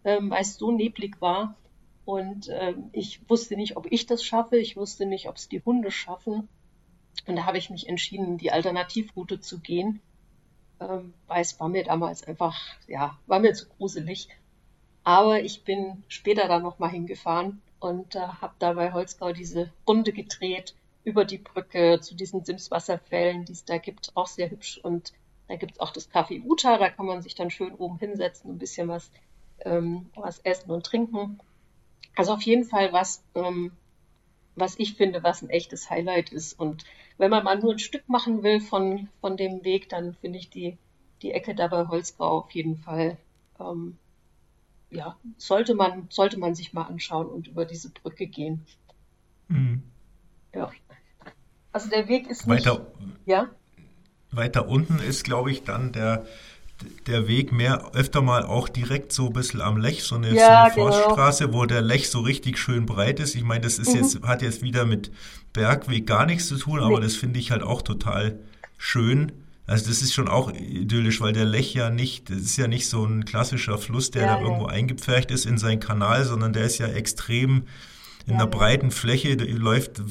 A: ähm, weil es so neblig war. Und ähm, ich wusste nicht, ob ich das schaffe. Ich wusste nicht, ob es die Hunde schaffen. Und da habe ich mich entschieden, die Alternativroute zu gehen, ähm, weil es war mir damals einfach, ja, war mir zu gruselig. Aber ich bin später da nochmal hingefahren und äh, habe da bei Holzgau diese Runde gedreht über die Brücke zu diesen Simswasserfällen, die es da gibt, auch sehr hübsch. Und da gibt es auch das Café Uta, da kann man sich dann schön oben hinsetzen und ein bisschen was, ähm, was essen und trinken. Also auf jeden Fall was, ähm, was ich finde, was ein echtes Highlight ist. Und wenn man mal nur ein Stück machen will von, von dem Weg, dann finde ich die, die Ecke da bei Holzgau auf jeden Fall, ähm, ja, sollte man, sollte man sich mal anschauen und über diese Brücke gehen. Mhm. Ja. Also der Weg ist
C: nicht, weiter, ja? Weiter unten ist, glaube ich, dann der, der Weg mehr öfter mal auch direkt so ein bisschen am Lech, so eine, ja, so eine genau. Forststraße, wo der Lech so richtig schön breit ist. Ich meine, das ist mhm. jetzt, hat jetzt wieder mit Bergweg gar nichts zu tun, aber nee. das finde ich halt auch total schön. Also das ist schon auch idyllisch, weil der Lech ja nicht, das ist ja nicht so ein klassischer Fluss, der ja, da irgendwo eingepfercht ist in seinen Kanal, sondern der ist ja extrem in ja, einer breiten Fläche läuft,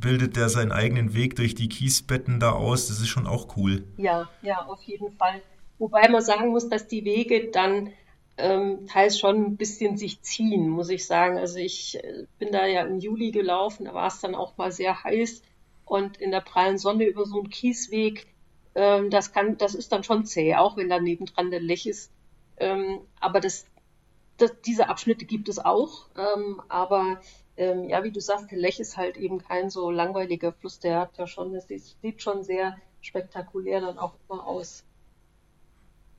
C: bildet der seinen eigenen Weg durch die Kiesbetten da aus. Das ist schon auch cool.
A: Ja, ja, auf jeden Fall. Wobei man sagen muss, dass die Wege dann ähm, teils schon ein bisschen sich ziehen, muss ich sagen. Also ich äh, bin da ja im Juli gelaufen, da war es dann auch mal sehr heiß und in der prallen Sonne über so einen Kiesweg, ähm, das kann, das ist dann schon zäh, auch wenn da nebendran der Lech ist. Ähm, aber das, das, diese Abschnitte gibt es auch, ähm, aber ähm, ja, wie du sagst, der Lech ist halt eben kein so langweiliger Fluss. Der hat ja schon, das sieht schon sehr spektakulär dann auch immer aus.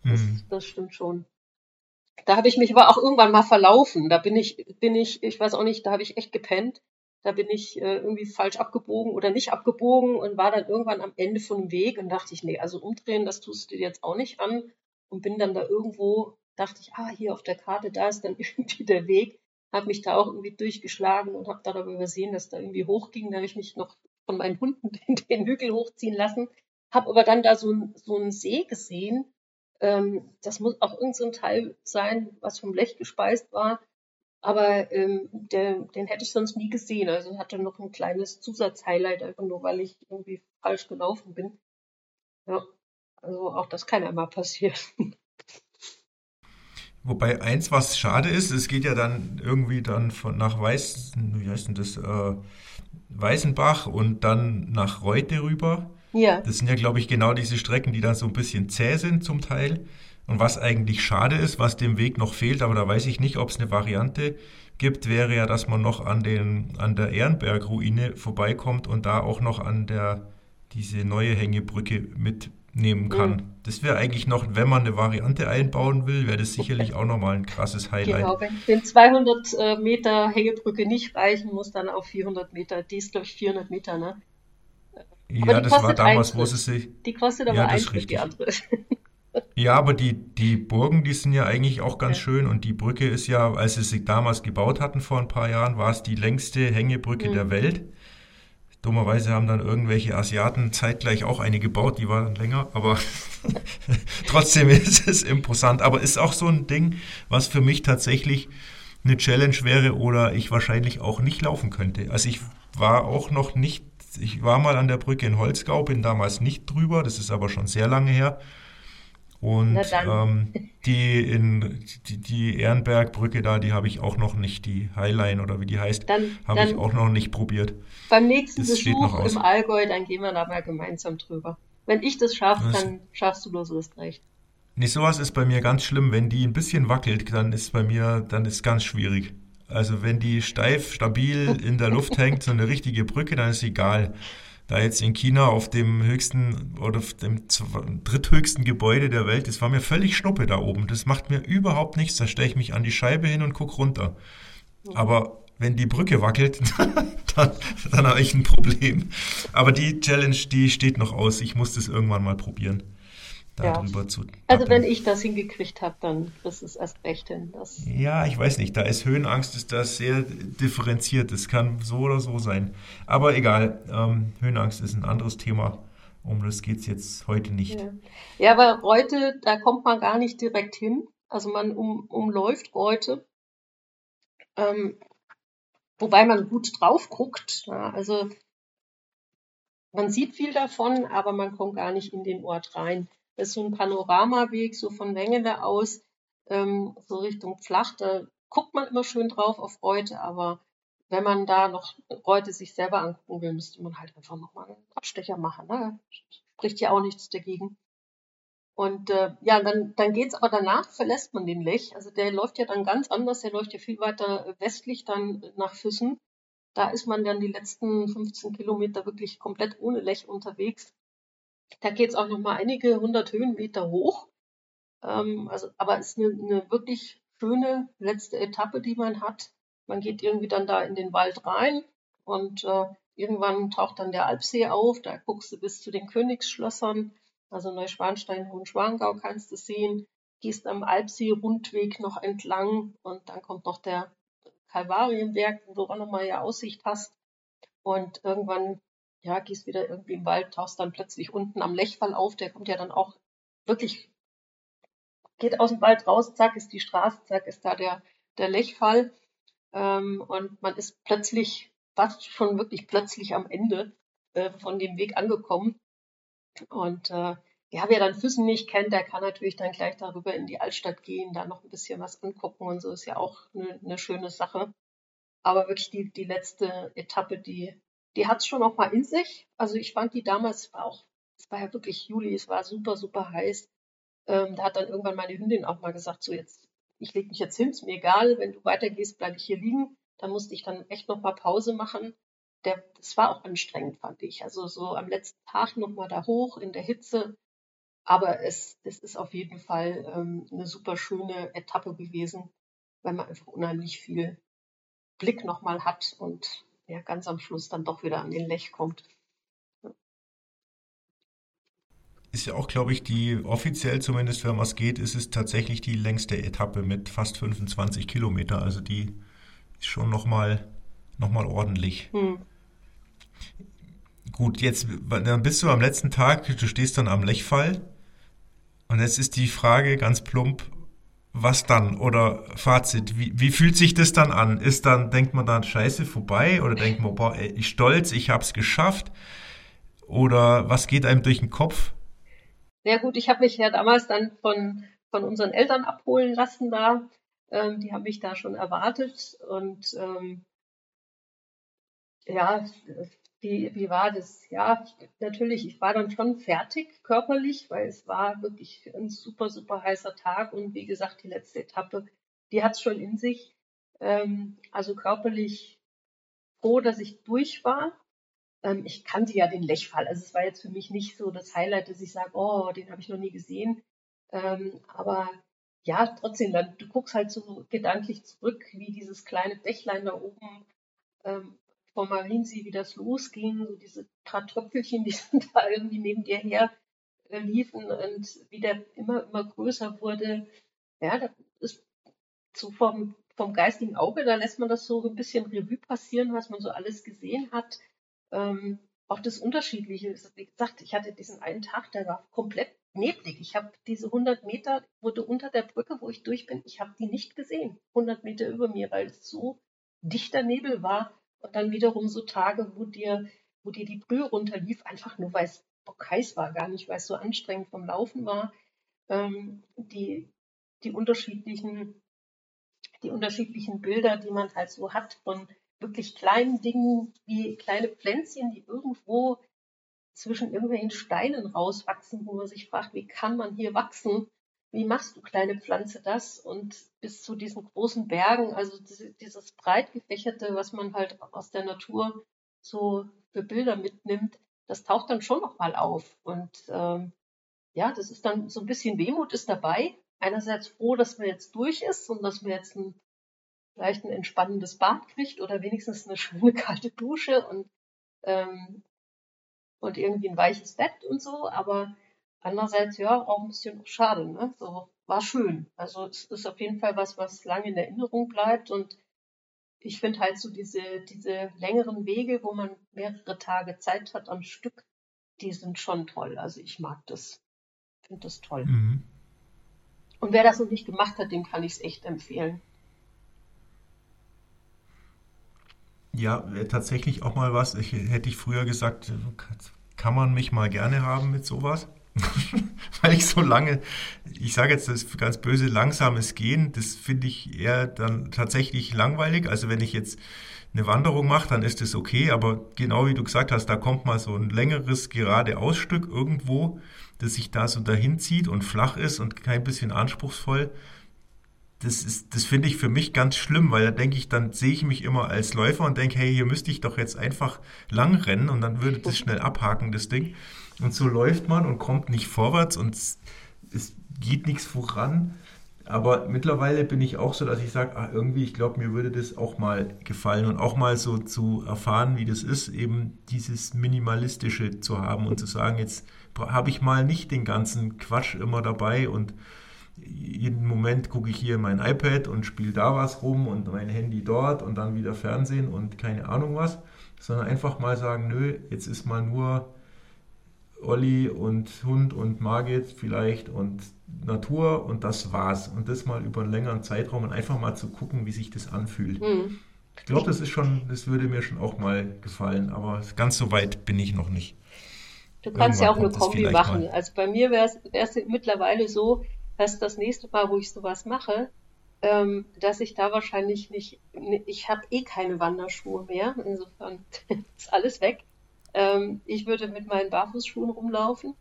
A: Das, mhm. das stimmt schon. Da habe ich mich aber auch irgendwann mal verlaufen. Da bin ich, bin ich, ich weiß auch nicht, da habe ich echt gepennt. Da bin ich äh, irgendwie falsch abgebogen oder nicht abgebogen und war dann irgendwann am Ende von dem Weg und dachte ich, nee, also umdrehen, das tust du dir jetzt auch nicht an. Und bin dann da irgendwo, dachte ich, ah, hier auf der Karte, da ist dann <laughs> irgendwie der Weg. Habe mich da auch irgendwie durchgeschlagen und habe dann aber übersehen, dass da irgendwie hochging. Da habe ich mich noch von meinen Hunden <laughs> den, den Hügel hochziehen lassen. Habe aber dann da so, so einen See gesehen ähm, das muss auch irgendein so Teil sein, was vom Blech gespeist war. Aber ähm, der, den hätte ich sonst nie gesehen. Also hatte noch ein kleines Zusatzhighlight, einfach nur weil ich irgendwie falsch gelaufen bin. Ja, also auch das kann einmal passieren. <laughs>
C: Wobei eins, was schade ist, es geht ja dann irgendwie dann von nach Weiß, wie heißt denn das, äh, Weißenbach und dann nach Reute rüber. Ja. Das sind ja, glaube ich, genau diese Strecken, die dann so ein bisschen zäh sind zum Teil. Und was eigentlich schade ist, was dem Weg noch fehlt, aber da weiß ich nicht, ob es eine Variante gibt, wäre ja, dass man noch an, den, an der Ehrenberg-Ruine vorbeikommt und da auch noch an der, diese neue Hängebrücke mitnehmen kann. Mhm. Das wäre eigentlich noch, wenn man eine Variante einbauen will, wäre das sicherlich auch nochmal ein krasses Highlight. Genau,
A: wenn, wenn 200 äh, Meter Hängebrücke nicht reichen, muss dann auf 400 Meter, die ist glaube ich 400 Meter, ne?
C: Ja, das war damals, wo sie sich.
A: Die kostet aber ja, Eintritt, die andere. <laughs>
C: Ja, aber die, die Burgen, die sind ja eigentlich auch ganz ja. schön und die Brücke ist ja, als sie sie damals gebaut hatten vor ein paar Jahren, war es die längste Hängebrücke mhm. der Welt. Dummerweise haben dann irgendwelche Asiaten zeitgleich auch eine gebaut, die war dann länger, aber <laughs> trotzdem ist es imposant. Aber ist auch so ein Ding, was für mich tatsächlich eine Challenge wäre oder ich wahrscheinlich auch nicht laufen könnte. Also ich war auch noch nicht ich war mal an der Brücke in Holzgau, bin damals nicht drüber, das ist aber schon sehr lange her. Und ähm, die in die, die Ehrenbergbrücke da, die habe ich auch noch nicht, die Highline oder wie die heißt, habe ich auch noch nicht probiert.
A: Beim nächsten das Besuch im Allgäu, dann gehen wir da mal gemeinsam drüber. Wenn ich das schaffe, dann schaffst du bloß das recht.
C: Nee, sowas ist bei mir ganz schlimm. Wenn die ein bisschen wackelt, dann ist bei mir, dann ist ganz schwierig. Also wenn die steif, stabil in der Luft hängt, so eine richtige Brücke, dann ist egal. Da jetzt in China auf dem höchsten oder auf dem dritthöchsten Gebäude der Welt, das war mir völlig schnuppe da oben. Das macht mir überhaupt nichts. Da stelle ich mich an die Scheibe hin und gucke runter. Aber wenn die Brücke wackelt, <laughs> dann, dann habe ich ein Problem. Aber die Challenge, die steht noch aus. Ich muss das irgendwann mal probieren darüber ja. zu.
A: Also wenn ich das hingekriegt habe, dann ist es erst recht hin. Das
C: ja, ich weiß nicht. Da ist Höhenangst, ist das sehr differenziert. Es kann so oder so sein. Aber egal, ähm, Höhenangst ist ein anderes Thema. Um das geht es jetzt heute nicht.
A: Ja. ja, aber heute, da kommt man gar nicht direkt hin. Also man um, umläuft Reute. Ähm, wobei man gut drauf guckt. Ja, also man sieht viel davon, aber man kommt gar nicht in den Ort rein. Ist so ein Panoramaweg, so von Wengele aus, ähm, so Richtung Flach. Da guckt man immer schön drauf auf Reute, aber wenn man da noch Reute sich selber angucken will, müsste man halt einfach nochmal einen Abstecher machen. Ne? Spricht ja auch nichts dagegen. Und äh, ja, dann, dann geht's aber danach, verlässt man den Lech. Also der läuft ja dann ganz anders, der läuft ja viel weiter westlich dann nach Füssen. Da ist man dann die letzten 15 Kilometer wirklich komplett ohne Lech unterwegs. Da geht es auch noch mal einige hundert Höhenmeter hoch. Ähm, also, aber es ist eine, eine wirklich schöne letzte Etappe, die man hat. Man geht irgendwie dann da in den Wald rein und äh, irgendwann taucht dann der Alpsee auf. Da guckst du bis zu den Königsschlössern, also Neuschwanstein, Hohenschwangau kannst du sehen. Gehst am Alpsee-Rundweg noch entlang und dann kommt noch der Kalvarienberg, wo du auch nochmal ja Aussicht hast. Und irgendwann ja, gehst wieder irgendwie im Wald, tauchst dann plötzlich unten am Lechfall auf, der kommt ja dann auch wirklich, geht aus dem Wald raus, zack, ist die Straße, zack, ist da der, der Lechfall. Ähm, und man ist plötzlich, fast schon wirklich plötzlich am Ende äh, von dem Weg angekommen. Und äh, ja, wer dann Füssen nicht kennt, der kann natürlich dann gleich darüber in die Altstadt gehen, da noch ein bisschen was angucken und so ist ja auch eine, eine schöne Sache. Aber wirklich die, die letzte Etappe, die die hat es schon noch mal in sich. Also ich fand die damals auch, es war ja wirklich Juli, es war super, super heiß. Ähm, da hat dann irgendwann meine Hündin auch mal gesagt, so jetzt, ich lege mich jetzt hin, ist mir egal, wenn du weitergehst, bleibe ich hier liegen. Da musste ich dann echt nochmal Pause machen. Der, das war auch anstrengend, fand ich. Also so am letzten Tag nochmal da hoch in der Hitze. Aber es, es ist auf jeden Fall ähm, eine super schöne Etappe gewesen, weil man einfach unheimlich viel Blick nochmal hat und ja, ganz am Schluss dann doch wieder an den Lech kommt.
C: Ist ja auch, glaube ich, die offiziell zumindest, wenn was geht, ist es tatsächlich die längste Etappe mit fast 25 Kilometer. Also die ist schon nochmal noch mal ordentlich. Hm. Gut, jetzt dann bist du am letzten Tag, du stehst dann am Lechfall. Und jetzt ist die Frage ganz plump, was dann? Oder Fazit, wie, wie fühlt sich das dann an? Ist dann, denkt man dann, scheiße, vorbei? Oder denkt man, boah, ey, ich stolz, ich hab's geschafft? Oder was geht einem durch den Kopf?
A: Ja gut, ich habe mich ja damals dann von, von unseren Eltern abholen lassen da. Ähm, die haben mich da schon erwartet und ähm, ja, wie, wie war das? Ja, natürlich, ich war dann schon fertig körperlich, weil es war wirklich ein super, super heißer Tag und wie gesagt, die letzte Etappe, die hat es schon in sich. Ähm, also körperlich froh, dass ich durch war. Ähm, ich kannte ja den Lechfall. Also es war jetzt für mich nicht so das Highlight, dass ich sage, oh, den habe ich noch nie gesehen. Ähm, aber ja, trotzdem, dann, du guckst halt so gedanklich zurück, wie dieses kleine Bächlein da oben ähm, vom Mariensee, wie das losging, so diese paar Tröpfelchen, die <laughs> da irgendwie neben dir her äh, liefen und wie der immer, immer größer wurde. Ja, das ist so vom, vom geistigen Auge, da lässt man das so ein bisschen Revue passieren, was man so alles gesehen hat ähm, auch das Unterschiedliche. Wie gesagt, ich hatte diesen einen Tag, der war komplett neblig. Ich habe diese 100 Meter, wurde unter der Brücke, wo ich durch bin, ich habe die nicht gesehen. 100 Meter über mir, weil es so dichter Nebel war. Und dann wiederum so Tage, wo dir, wo dir die Brühe runterlief, einfach nur weil es heiß war, gar nicht, weil es so anstrengend vom Laufen war. Ähm, die, die unterschiedlichen, die unterschiedlichen Bilder, die man halt so hat von wirklich kleinen Dingen wie kleine Pflänzchen, die irgendwo zwischen irgendwelchen Steinen rauswachsen, wo man sich fragt, wie kann man hier wachsen? Wie machst du kleine Pflanze das? Und bis zu diesen großen Bergen, also dieses breit gefächerte, was man halt aus der Natur so für Bilder mitnimmt, das taucht dann schon nochmal auf. Und ähm, ja, das ist dann so ein bisschen Wehmut ist dabei. Einerseits froh, dass man jetzt durch ist und dass man jetzt ein vielleicht ein entspannendes Bad kriegt oder wenigstens eine schöne <laughs> kalte Dusche und, ähm, und irgendwie ein weiches Bett und so, aber andererseits ja auch ein bisschen schade, ne? So war schön. Also es ist auf jeden Fall was, was lange in Erinnerung bleibt und ich finde halt so diese, diese längeren Wege, wo man mehrere Tage Zeit hat am Stück, die sind schon toll. Also ich mag das. Finde das toll. Mhm. Und wer das noch nicht gemacht hat, dem kann ich es echt empfehlen.
C: Ja, tatsächlich auch mal was. Ich, hätte ich früher gesagt, kann man mich mal gerne haben mit sowas? <laughs> Weil ich so lange, ich sage jetzt das ganz böse, langsames Gehen, das finde ich eher dann tatsächlich langweilig. Also wenn ich jetzt eine Wanderung mache, dann ist das okay, aber genau wie du gesagt hast, da kommt mal so ein längeres geradeausstück irgendwo, das sich da so dahin zieht und flach ist und kein bisschen anspruchsvoll das ist, das finde ich für mich ganz schlimm, weil da denke ich, dann sehe ich mich immer als Läufer und denke, hey, hier müsste ich doch jetzt einfach lang rennen und dann würde das schnell abhaken, das Ding. Und so läuft man und kommt nicht vorwärts und es, geht nichts voran. Aber mittlerweile bin ich auch so, dass ich sage, ah, irgendwie, ich glaube, mir würde das auch mal gefallen und auch mal so zu erfahren, wie das ist, eben dieses Minimalistische zu haben und zu sagen, jetzt habe ich mal nicht den ganzen Quatsch immer dabei und jeden Moment gucke ich hier mein iPad und spiele da was rum und mein Handy dort und dann wieder Fernsehen und keine Ahnung was, sondern einfach mal sagen, nö, jetzt ist mal nur Olli und Hund und Margit vielleicht und Natur und das war's. Und das mal über einen längeren Zeitraum und einfach mal zu gucken, wie sich das anfühlt. Mhm. Ich glaube, das ist schon, das würde mir schon auch mal gefallen, aber ganz so weit bin ich noch nicht.
A: Du kannst Irgendwann ja auch eine Kombi machen. Mal. Also bei mir wäre es mittlerweile so, dass das nächste Mal, wo ich sowas mache, ähm, dass ich da wahrscheinlich nicht, ich habe eh keine Wanderschuhe mehr, insofern <laughs> ist alles weg. Ähm, ich würde mit meinen Barfußschuhen rumlaufen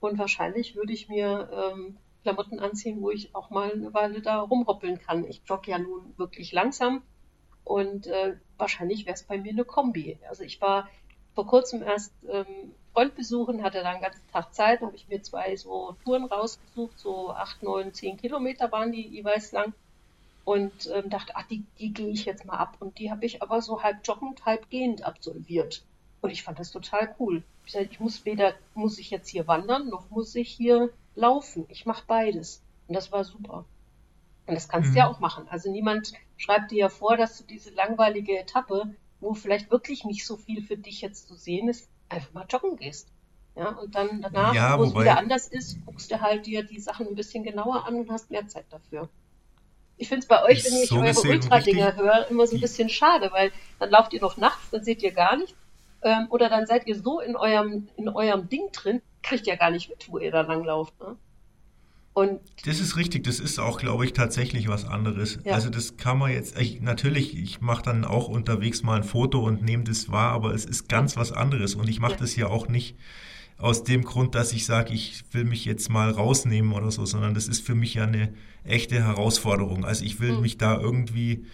A: und wahrscheinlich würde ich mir ähm, Klamotten anziehen, wo ich auch mal eine Weile da rumhoppeln kann. Ich jogge ja nun wirklich langsam Und äh, wahrscheinlich wäre es bei mir eine Kombi. Also ich war vor kurzem erst ähm, Freund besuchen, hatte dann den ganzen Tag Zeit, habe ich mir zwei so Touren rausgesucht, so acht, neun, zehn Kilometer waren die jeweils lang und ähm, dachte, ach, die, die gehe ich jetzt mal ab. Und die habe ich aber so halb joggend, halb gehend absolviert. Und ich fand das total cool. Ich, sag, ich muss weder, muss ich jetzt hier wandern, noch muss ich hier laufen. Ich mache beides. Und das war super. Und das kannst mhm. du ja auch machen. Also niemand schreibt dir ja vor, dass du diese langweilige Etappe, wo vielleicht wirklich nicht so viel für dich jetzt zu sehen ist, einfach mal joggen gehst. Ja, und dann danach, ja, wo es wieder anders ist, guckst du halt dir die Sachen ein bisschen genauer an und hast mehr Zeit dafür. Ich finde es bei euch, wenn ich so eure Ultra-Dinger höre, immer so ein bisschen schade, weil dann lauft ihr noch nachts, dann seht ihr gar nichts. Ähm, oder dann seid ihr so in eurem, in eurem Ding drin, kriegt ihr gar nicht mit, wo ihr da langlauft. Ne?
C: Und das ist richtig, das ist auch, glaube ich, tatsächlich was anderes. Ja. Also das kann man jetzt, ich, natürlich, ich mache dann auch unterwegs mal ein Foto und nehme das wahr, aber es ist ganz was anderes und ich mache ja. das ja auch nicht aus dem Grund, dass ich sage, ich will mich jetzt mal rausnehmen oder so, sondern das ist für mich ja eine echte Herausforderung. Also ich will mhm. mich da irgendwie,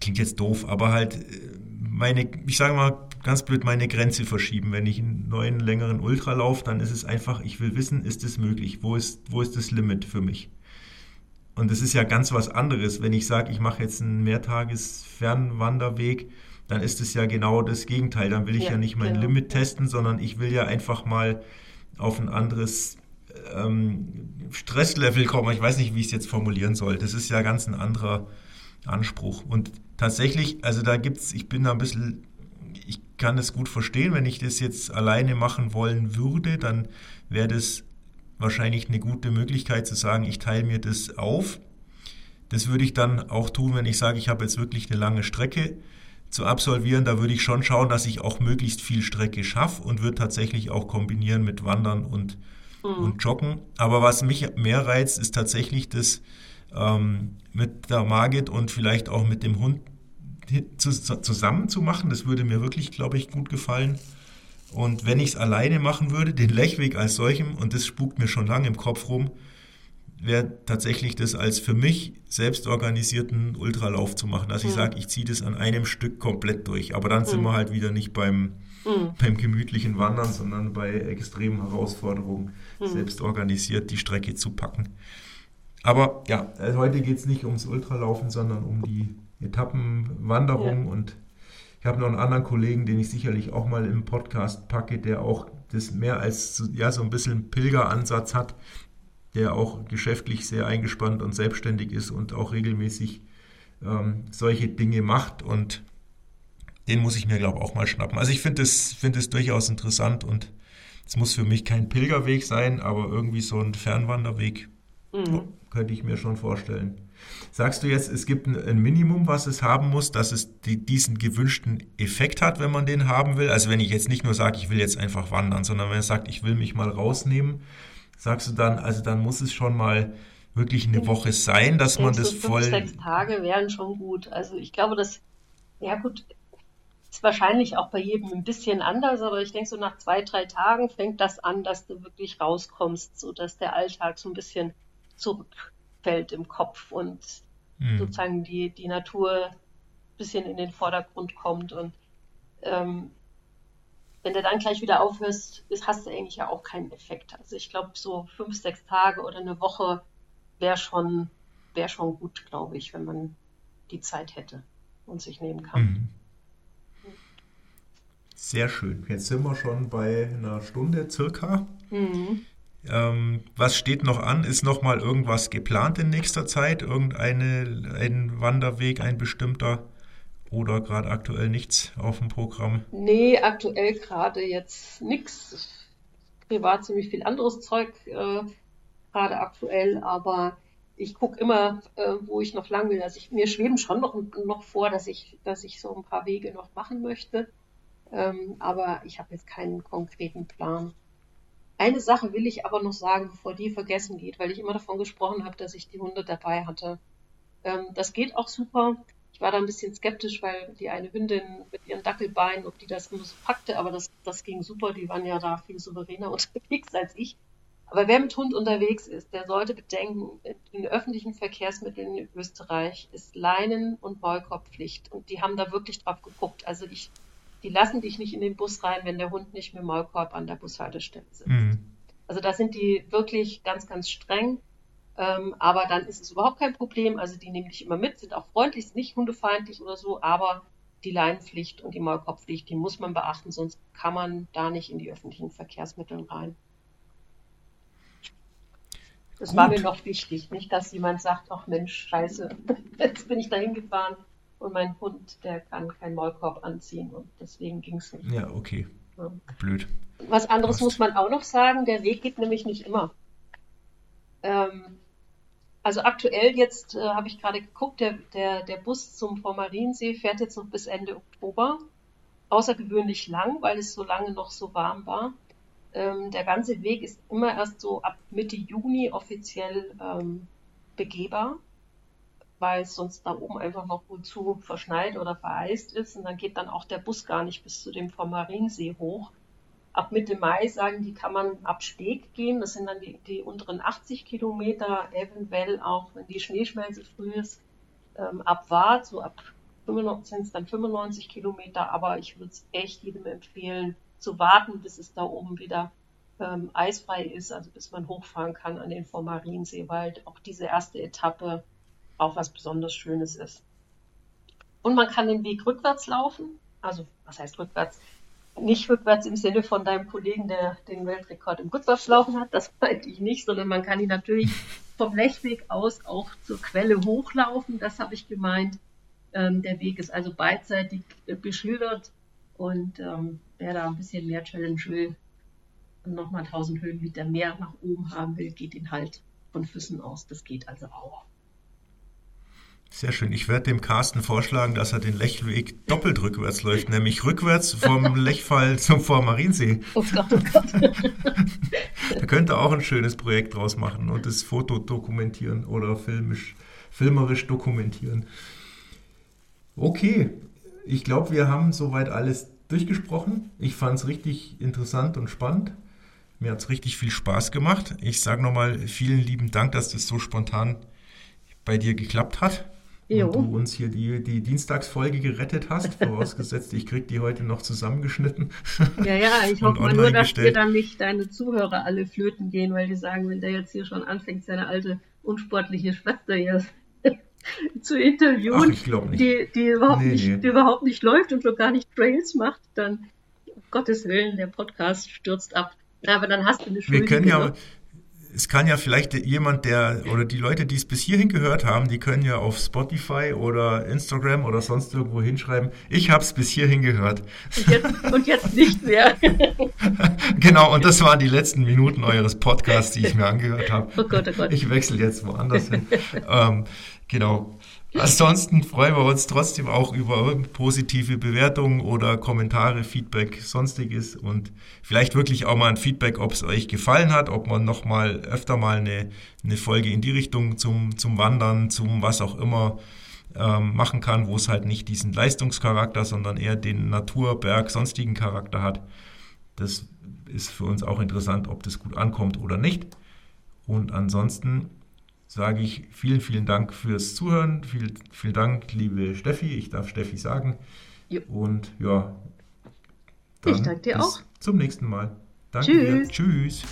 C: klingt jetzt doof, aber halt äh, meine, ich sage mal ganz blöd, meine Grenze verschieben. Wenn ich einen neuen, längeren Ultra laufe, dann ist es einfach, ich will wissen, ist es möglich? Wo ist, wo ist das Limit für mich? Und das ist ja ganz was anderes. Wenn ich sage, ich mache jetzt einen Mehrtages-Fernwanderweg, dann ist es ja genau das Gegenteil. Dann will ich ja, ja nicht mein genau. Limit testen, sondern ich will ja einfach mal auf ein anderes ähm, Stresslevel kommen. Ich weiß nicht, wie ich es jetzt formulieren soll. Das ist ja ganz ein anderer Anspruch. Und tatsächlich, also da gibt es, ich bin da ein bisschen, kann es gut verstehen, wenn ich das jetzt alleine machen wollen würde, dann wäre das wahrscheinlich eine gute Möglichkeit zu sagen, ich teile mir das auf. Das würde ich dann auch tun, wenn ich sage, ich habe jetzt wirklich eine lange Strecke zu absolvieren. Da würde ich schon schauen, dass ich auch möglichst viel Strecke schaffe und würde tatsächlich auch kombinieren mit Wandern und, mhm. und Joggen. Aber was mich mehr reizt, ist tatsächlich das ähm, mit der Margit und vielleicht auch mit dem Hund zusammen zu machen. Das würde mir wirklich, glaube ich, gut gefallen. Und wenn ich es alleine machen würde, den Lechweg als solchem, und das spukt mir schon lange im Kopf rum, wäre tatsächlich das als für mich selbst organisierten Ultralauf zu machen, dass mhm. ich sage, ich ziehe das an einem Stück komplett durch. Aber dann mhm. sind wir halt wieder nicht beim, mhm. beim gemütlichen Wandern, sondern bei extremen Herausforderungen, mhm. selbst organisiert die Strecke zu packen. Aber ja, also heute geht es nicht ums Ultralaufen, sondern um die Etappenwanderung. Ja. Und ich habe noch einen anderen Kollegen, den ich sicherlich auch mal im Podcast packe, der auch das mehr als ja, so ein bisschen Pilgeransatz hat, der auch geschäftlich sehr eingespannt und selbstständig ist und auch regelmäßig ähm, solche Dinge macht. Und den muss ich mir, glaube ich, auch mal schnappen. Also ich finde es find durchaus interessant und es muss für mich kein Pilgerweg sein, aber irgendwie so ein Fernwanderweg. Mhm könnte ich mir schon vorstellen. Sagst du jetzt, es gibt ein Minimum, was es haben muss, dass es die, diesen gewünschten Effekt hat, wenn man den haben will? Also wenn ich jetzt nicht nur sage, ich will jetzt einfach wandern, sondern wenn er sagt, ich will mich mal rausnehmen, sagst du dann, also dann muss es schon mal wirklich eine Woche sein, dass man das so voll.
A: Sechs Tage wären schon gut. Also ich glaube, das, ja gut, ist wahrscheinlich auch bei jedem ein bisschen anders, aber ich denke, so nach zwei, drei Tagen fängt das an, dass du wirklich rauskommst, so dass der Alltag so ein bisschen zurückfällt im Kopf und mhm. sozusagen die, die Natur ein bisschen in den Vordergrund kommt. Und ähm, wenn du dann gleich wieder aufhörst, ist, hast du eigentlich ja auch keinen Effekt. Also ich glaube, so fünf, sechs Tage oder eine Woche wäre schon, wär schon gut, glaube ich, wenn man die Zeit hätte und sich nehmen kann. Mhm.
C: Sehr schön. Jetzt sind wir schon bei einer Stunde circa. Mhm. Ähm, was steht noch an? Ist noch mal irgendwas geplant in nächster Zeit? Irgendeine ein Wanderweg, ein bestimmter? Oder gerade aktuell nichts auf dem Programm?
A: Nee, aktuell gerade jetzt nichts. Privat ziemlich viel anderes Zeug äh, gerade aktuell, aber ich gucke immer, äh, wo ich noch lang will. Also ich, mir schweben schon noch, noch vor, dass ich, dass ich so ein paar Wege noch machen möchte. Ähm, aber ich habe jetzt keinen konkreten Plan. Eine Sache will ich aber noch sagen, bevor die vergessen geht, weil ich immer davon gesprochen habe, dass ich die Hunde dabei hatte. Ähm, das geht auch super. Ich war da ein bisschen skeptisch, weil die eine Hündin mit ihren Dackelbeinen, ob die das immer so packte, aber das, das ging super. Die waren ja da viel souveräner <laughs> unterwegs als ich. Aber wer mit Hund unterwegs ist, der sollte bedenken, in öffentlichen Verkehrsmitteln in Österreich ist Leinen- und Maulkorbpflicht. Und die haben da wirklich drauf geguckt. Also ich, die lassen dich nicht in den Bus rein, wenn der Hund nicht mit Maulkorb an der Bushaltestelle sitzt. Mhm. Also da sind die wirklich ganz, ganz streng. Ähm, aber dann ist es überhaupt kein Problem. Also die nehmen dich immer mit, sind auch freundlich, sind nicht hundefeindlich oder so, aber die Leinenpflicht und die Maulkorbpflicht, die muss man beachten, sonst kann man da nicht in die öffentlichen Verkehrsmittel rein. Das Gut. war mir noch wichtig. Nicht, dass jemand sagt, ach Mensch, scheiße, <laughs> jetzt bin ich da hingefahren und mein Hund, der kann keinen Maulkorb anziehen und deswegen ging es nicht.
C: Ja, okay. Ja. Blöd.
A: Was anderes Passt. muss man auch noch sagen, der Weg geht nämlich nicht immer. Ähm, also aktuell jetzt äh, habe ich gerade geguckt, der, der, der Bus zum Vormariensee fährt jetzt noch bis Ende Oktober. Außergewöhnlich lang, weil es so lange noch so warm war. Ähm, der ganze Weg ist immer erst so ab Mitte Juni offiziell ähm, begehbar, weil es sonst da oben einfach noch gut zu verschneit oder vereist ist. Und dann geht dann auch der Bus gar nicht bis zu dem vom hoch. Ab Mitte Mai sagen die, kann man ab Steg gehen. Das sind dann die, die unteren 80 Kilometer, eventuell auch, wenn die Schneeschmelze früh ist, ähm, ab Wart, so ab 95 sind es dann 95 Kilometer. Aber ich würde es echt jedem empfehlen, zu warten, bis es da oben wieder ähm, eisfrei ist, also bis man hochfahren kann an den Vormariensee, weil auch diese erste Etappe auch was besonders Schönes ist. Und man kann den Weg rückwärts laufen, also was heißt rückwärts? Nicht rückwärts im Sinne von deinem Kollegen, der den Weltrekord im Rückwärtslaufen hat, das meinte ich nicht, sondern man kann ihn natürlich vom Lechweg aus auch zur Quelle hochlaufen, das habe ich gemeint. Ähm, der Weg ist also beidseitig beschildert und ähm, wer da ein bisschen mehr Challenge will und nochmal 1000 Höhenmeter mehr nach oben haben will, geht ihn halt von Füssen aus. Das geht also auch.
C: Sehr schön. Ich werde dem Carsten vorschlagen, dass er den Lechweg doppelt rückwärts läuft, nämlich rückwärts vom <laughs> Lechfall zum Vormariensee. Oh Gott, oh Gott. <laughs> er könnte auch ein schönes Projekt draus machen und das Foto dokumentieren oder filmisch, filmerisch dokumentieren. Okay, ich glaube, wir haben soweit alles durchgesprochen. Ich fand es richtig interessant und spannend. Mir hat es richtig viel Spaß gemacht. Ich sage nochmal vielen lieben Dank, dass das so spontan bei dir geklappt hat. Jo. Und du uns hier die, die Dienstagsfolge gerettet hast, vorausgesetzt, ich krieg die heute noch zusammengeschnitten. <laughs>
A: Ja, ja, ich hoffe mal nur, dass dir dann nicht deine Zuhörer alle flöten gehen, weil die sagen, wenn der jetzt hier schon anfängt, seine alte unsportliche Schwester hier <laughs> zu interviewen, Ach, die, die, überhaupt nee, nicht, nee. die überhaupt nicht läuft und so gar nicht Trails macht, dann, um Gottes Willen, der Podcast stürzt ab. Aber dann hast du eine
C: Schuld. Wir können ja, es kann ja vielleicht jemand, der oder die Leute, die es bis hierhin gehört haben, die können ja auf Spotify oder Instagram oder sonst irgendwo hinschreiben, ich habe es bis hierhin gehört.
A: Und jetzt, und jetzt nicht mehr. <laughs>
C: genau, und das waren die letzten Minuten eures Podcasts, die ich mir angehört habe. Oh Gott, oh Gott. Ich wechsle jetzt woanders hin. ähm, Genau. Ansonsten freuen wir uns trotzdem auch über positive Bewertungen oder Kommentare, Feedback, sonstiges und vielleicht wirklich auch mal ein Feedback, ob es euch gefallen hat, ob man noch mal öfter mal eine, eine Folge in die Richtung zum, zum Wandern, zum was auch immer ähm, machen kann, wo es halt nicht diesen Leistungscharakter, sondern eher den Natur, Berg, sonstigen Charakter hat. Das ist für uns auch interessant, ob das gut ankommt oder nicht. Und ansonsten sage ich vielen, vielen Dank fürs Zuhören. Viel, vielen Dank, liebe Steffi. Ich darf Steffi sagen. Jo. Und ja,
A: ich danke dir
C: bis
A: auch.
C: Zum nächsten Mal. Danke Tschüss. dir. Tschüss.